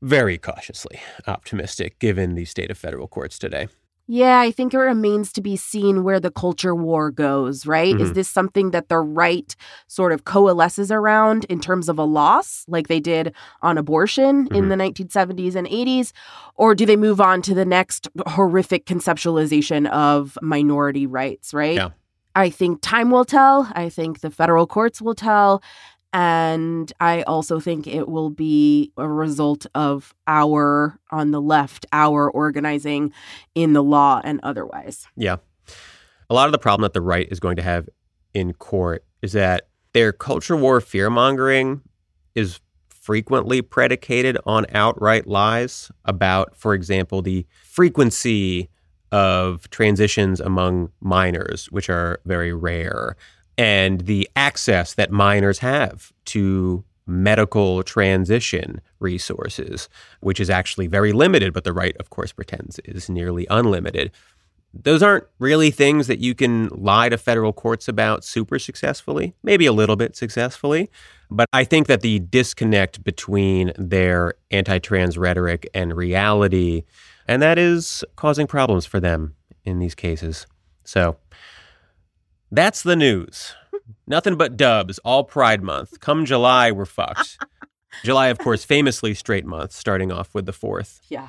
very cautiously optimistic given the state of federal courts today. Yeah, I think it remains to be seen where the culture war goes, right? Is Mhm. this something that the right sort of coalesces around in terms of a loss, like they did on abortion in Mhm. the 1970s and 80s? Or do they move on to the next horrific conceptualization of minority rights, right? Yeah. I think time will tell. I think the federal courts will tell. And I also think it will be a result of our, on the left, our organizing in the law and otherwise. Yeah. A lot of the problem that the right is going to have in court is that their culture war fear mongering is frequently predicated on outright lies about, for example, the frequency of transitions among minors, which are very rare, and the access that minors have to medical transition resources, which is actually very limited, but the right, of course, pretends is nearly unlimited those aren't really things that you can lie to federal courts about super successfully, maybe a little bit successfully. But I think that the disconnect between their anti trans rhetoric and reality, and that is causing problems for them in these cases. So that's the news. Nothing but dubs all Pride Month. Come July, we're fucked. July, of course, famously straight month, starting off with the 4th. Yeah.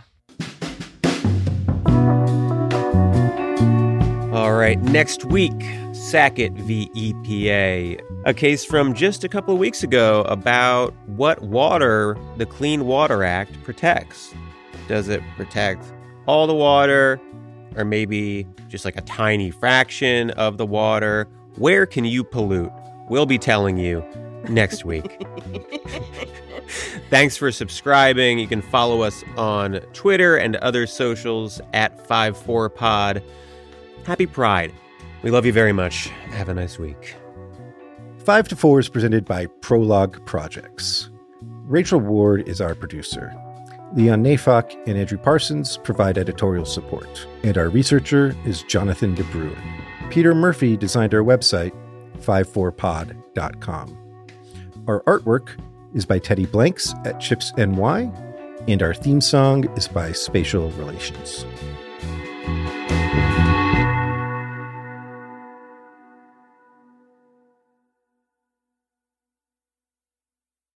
All right, next week, Sackett v. EPA, a case from just a couple of weeks ago about what water the Clean Water Act protects. Does it protect all the water, or maybe just like a tiny fraction of the water? Where can you pollute? We'll be telling you next week. Thanks for subscribing. You can follow us on Twitter and other socials at 54pod. Happy Pride. We love you very much. Have a nice week. 5 to 4 is presented by Prologue Projects. Rachel Ward is our producer. Leon Neyfakh and Andrew Parsons provide editorial support. And our researcher is Jonathan DeBruin. Peter Murphy designed our website, 54pod.com. Our artwork is by Teddy Blanks at Chips NY, and our theme song is by Spatial Relations.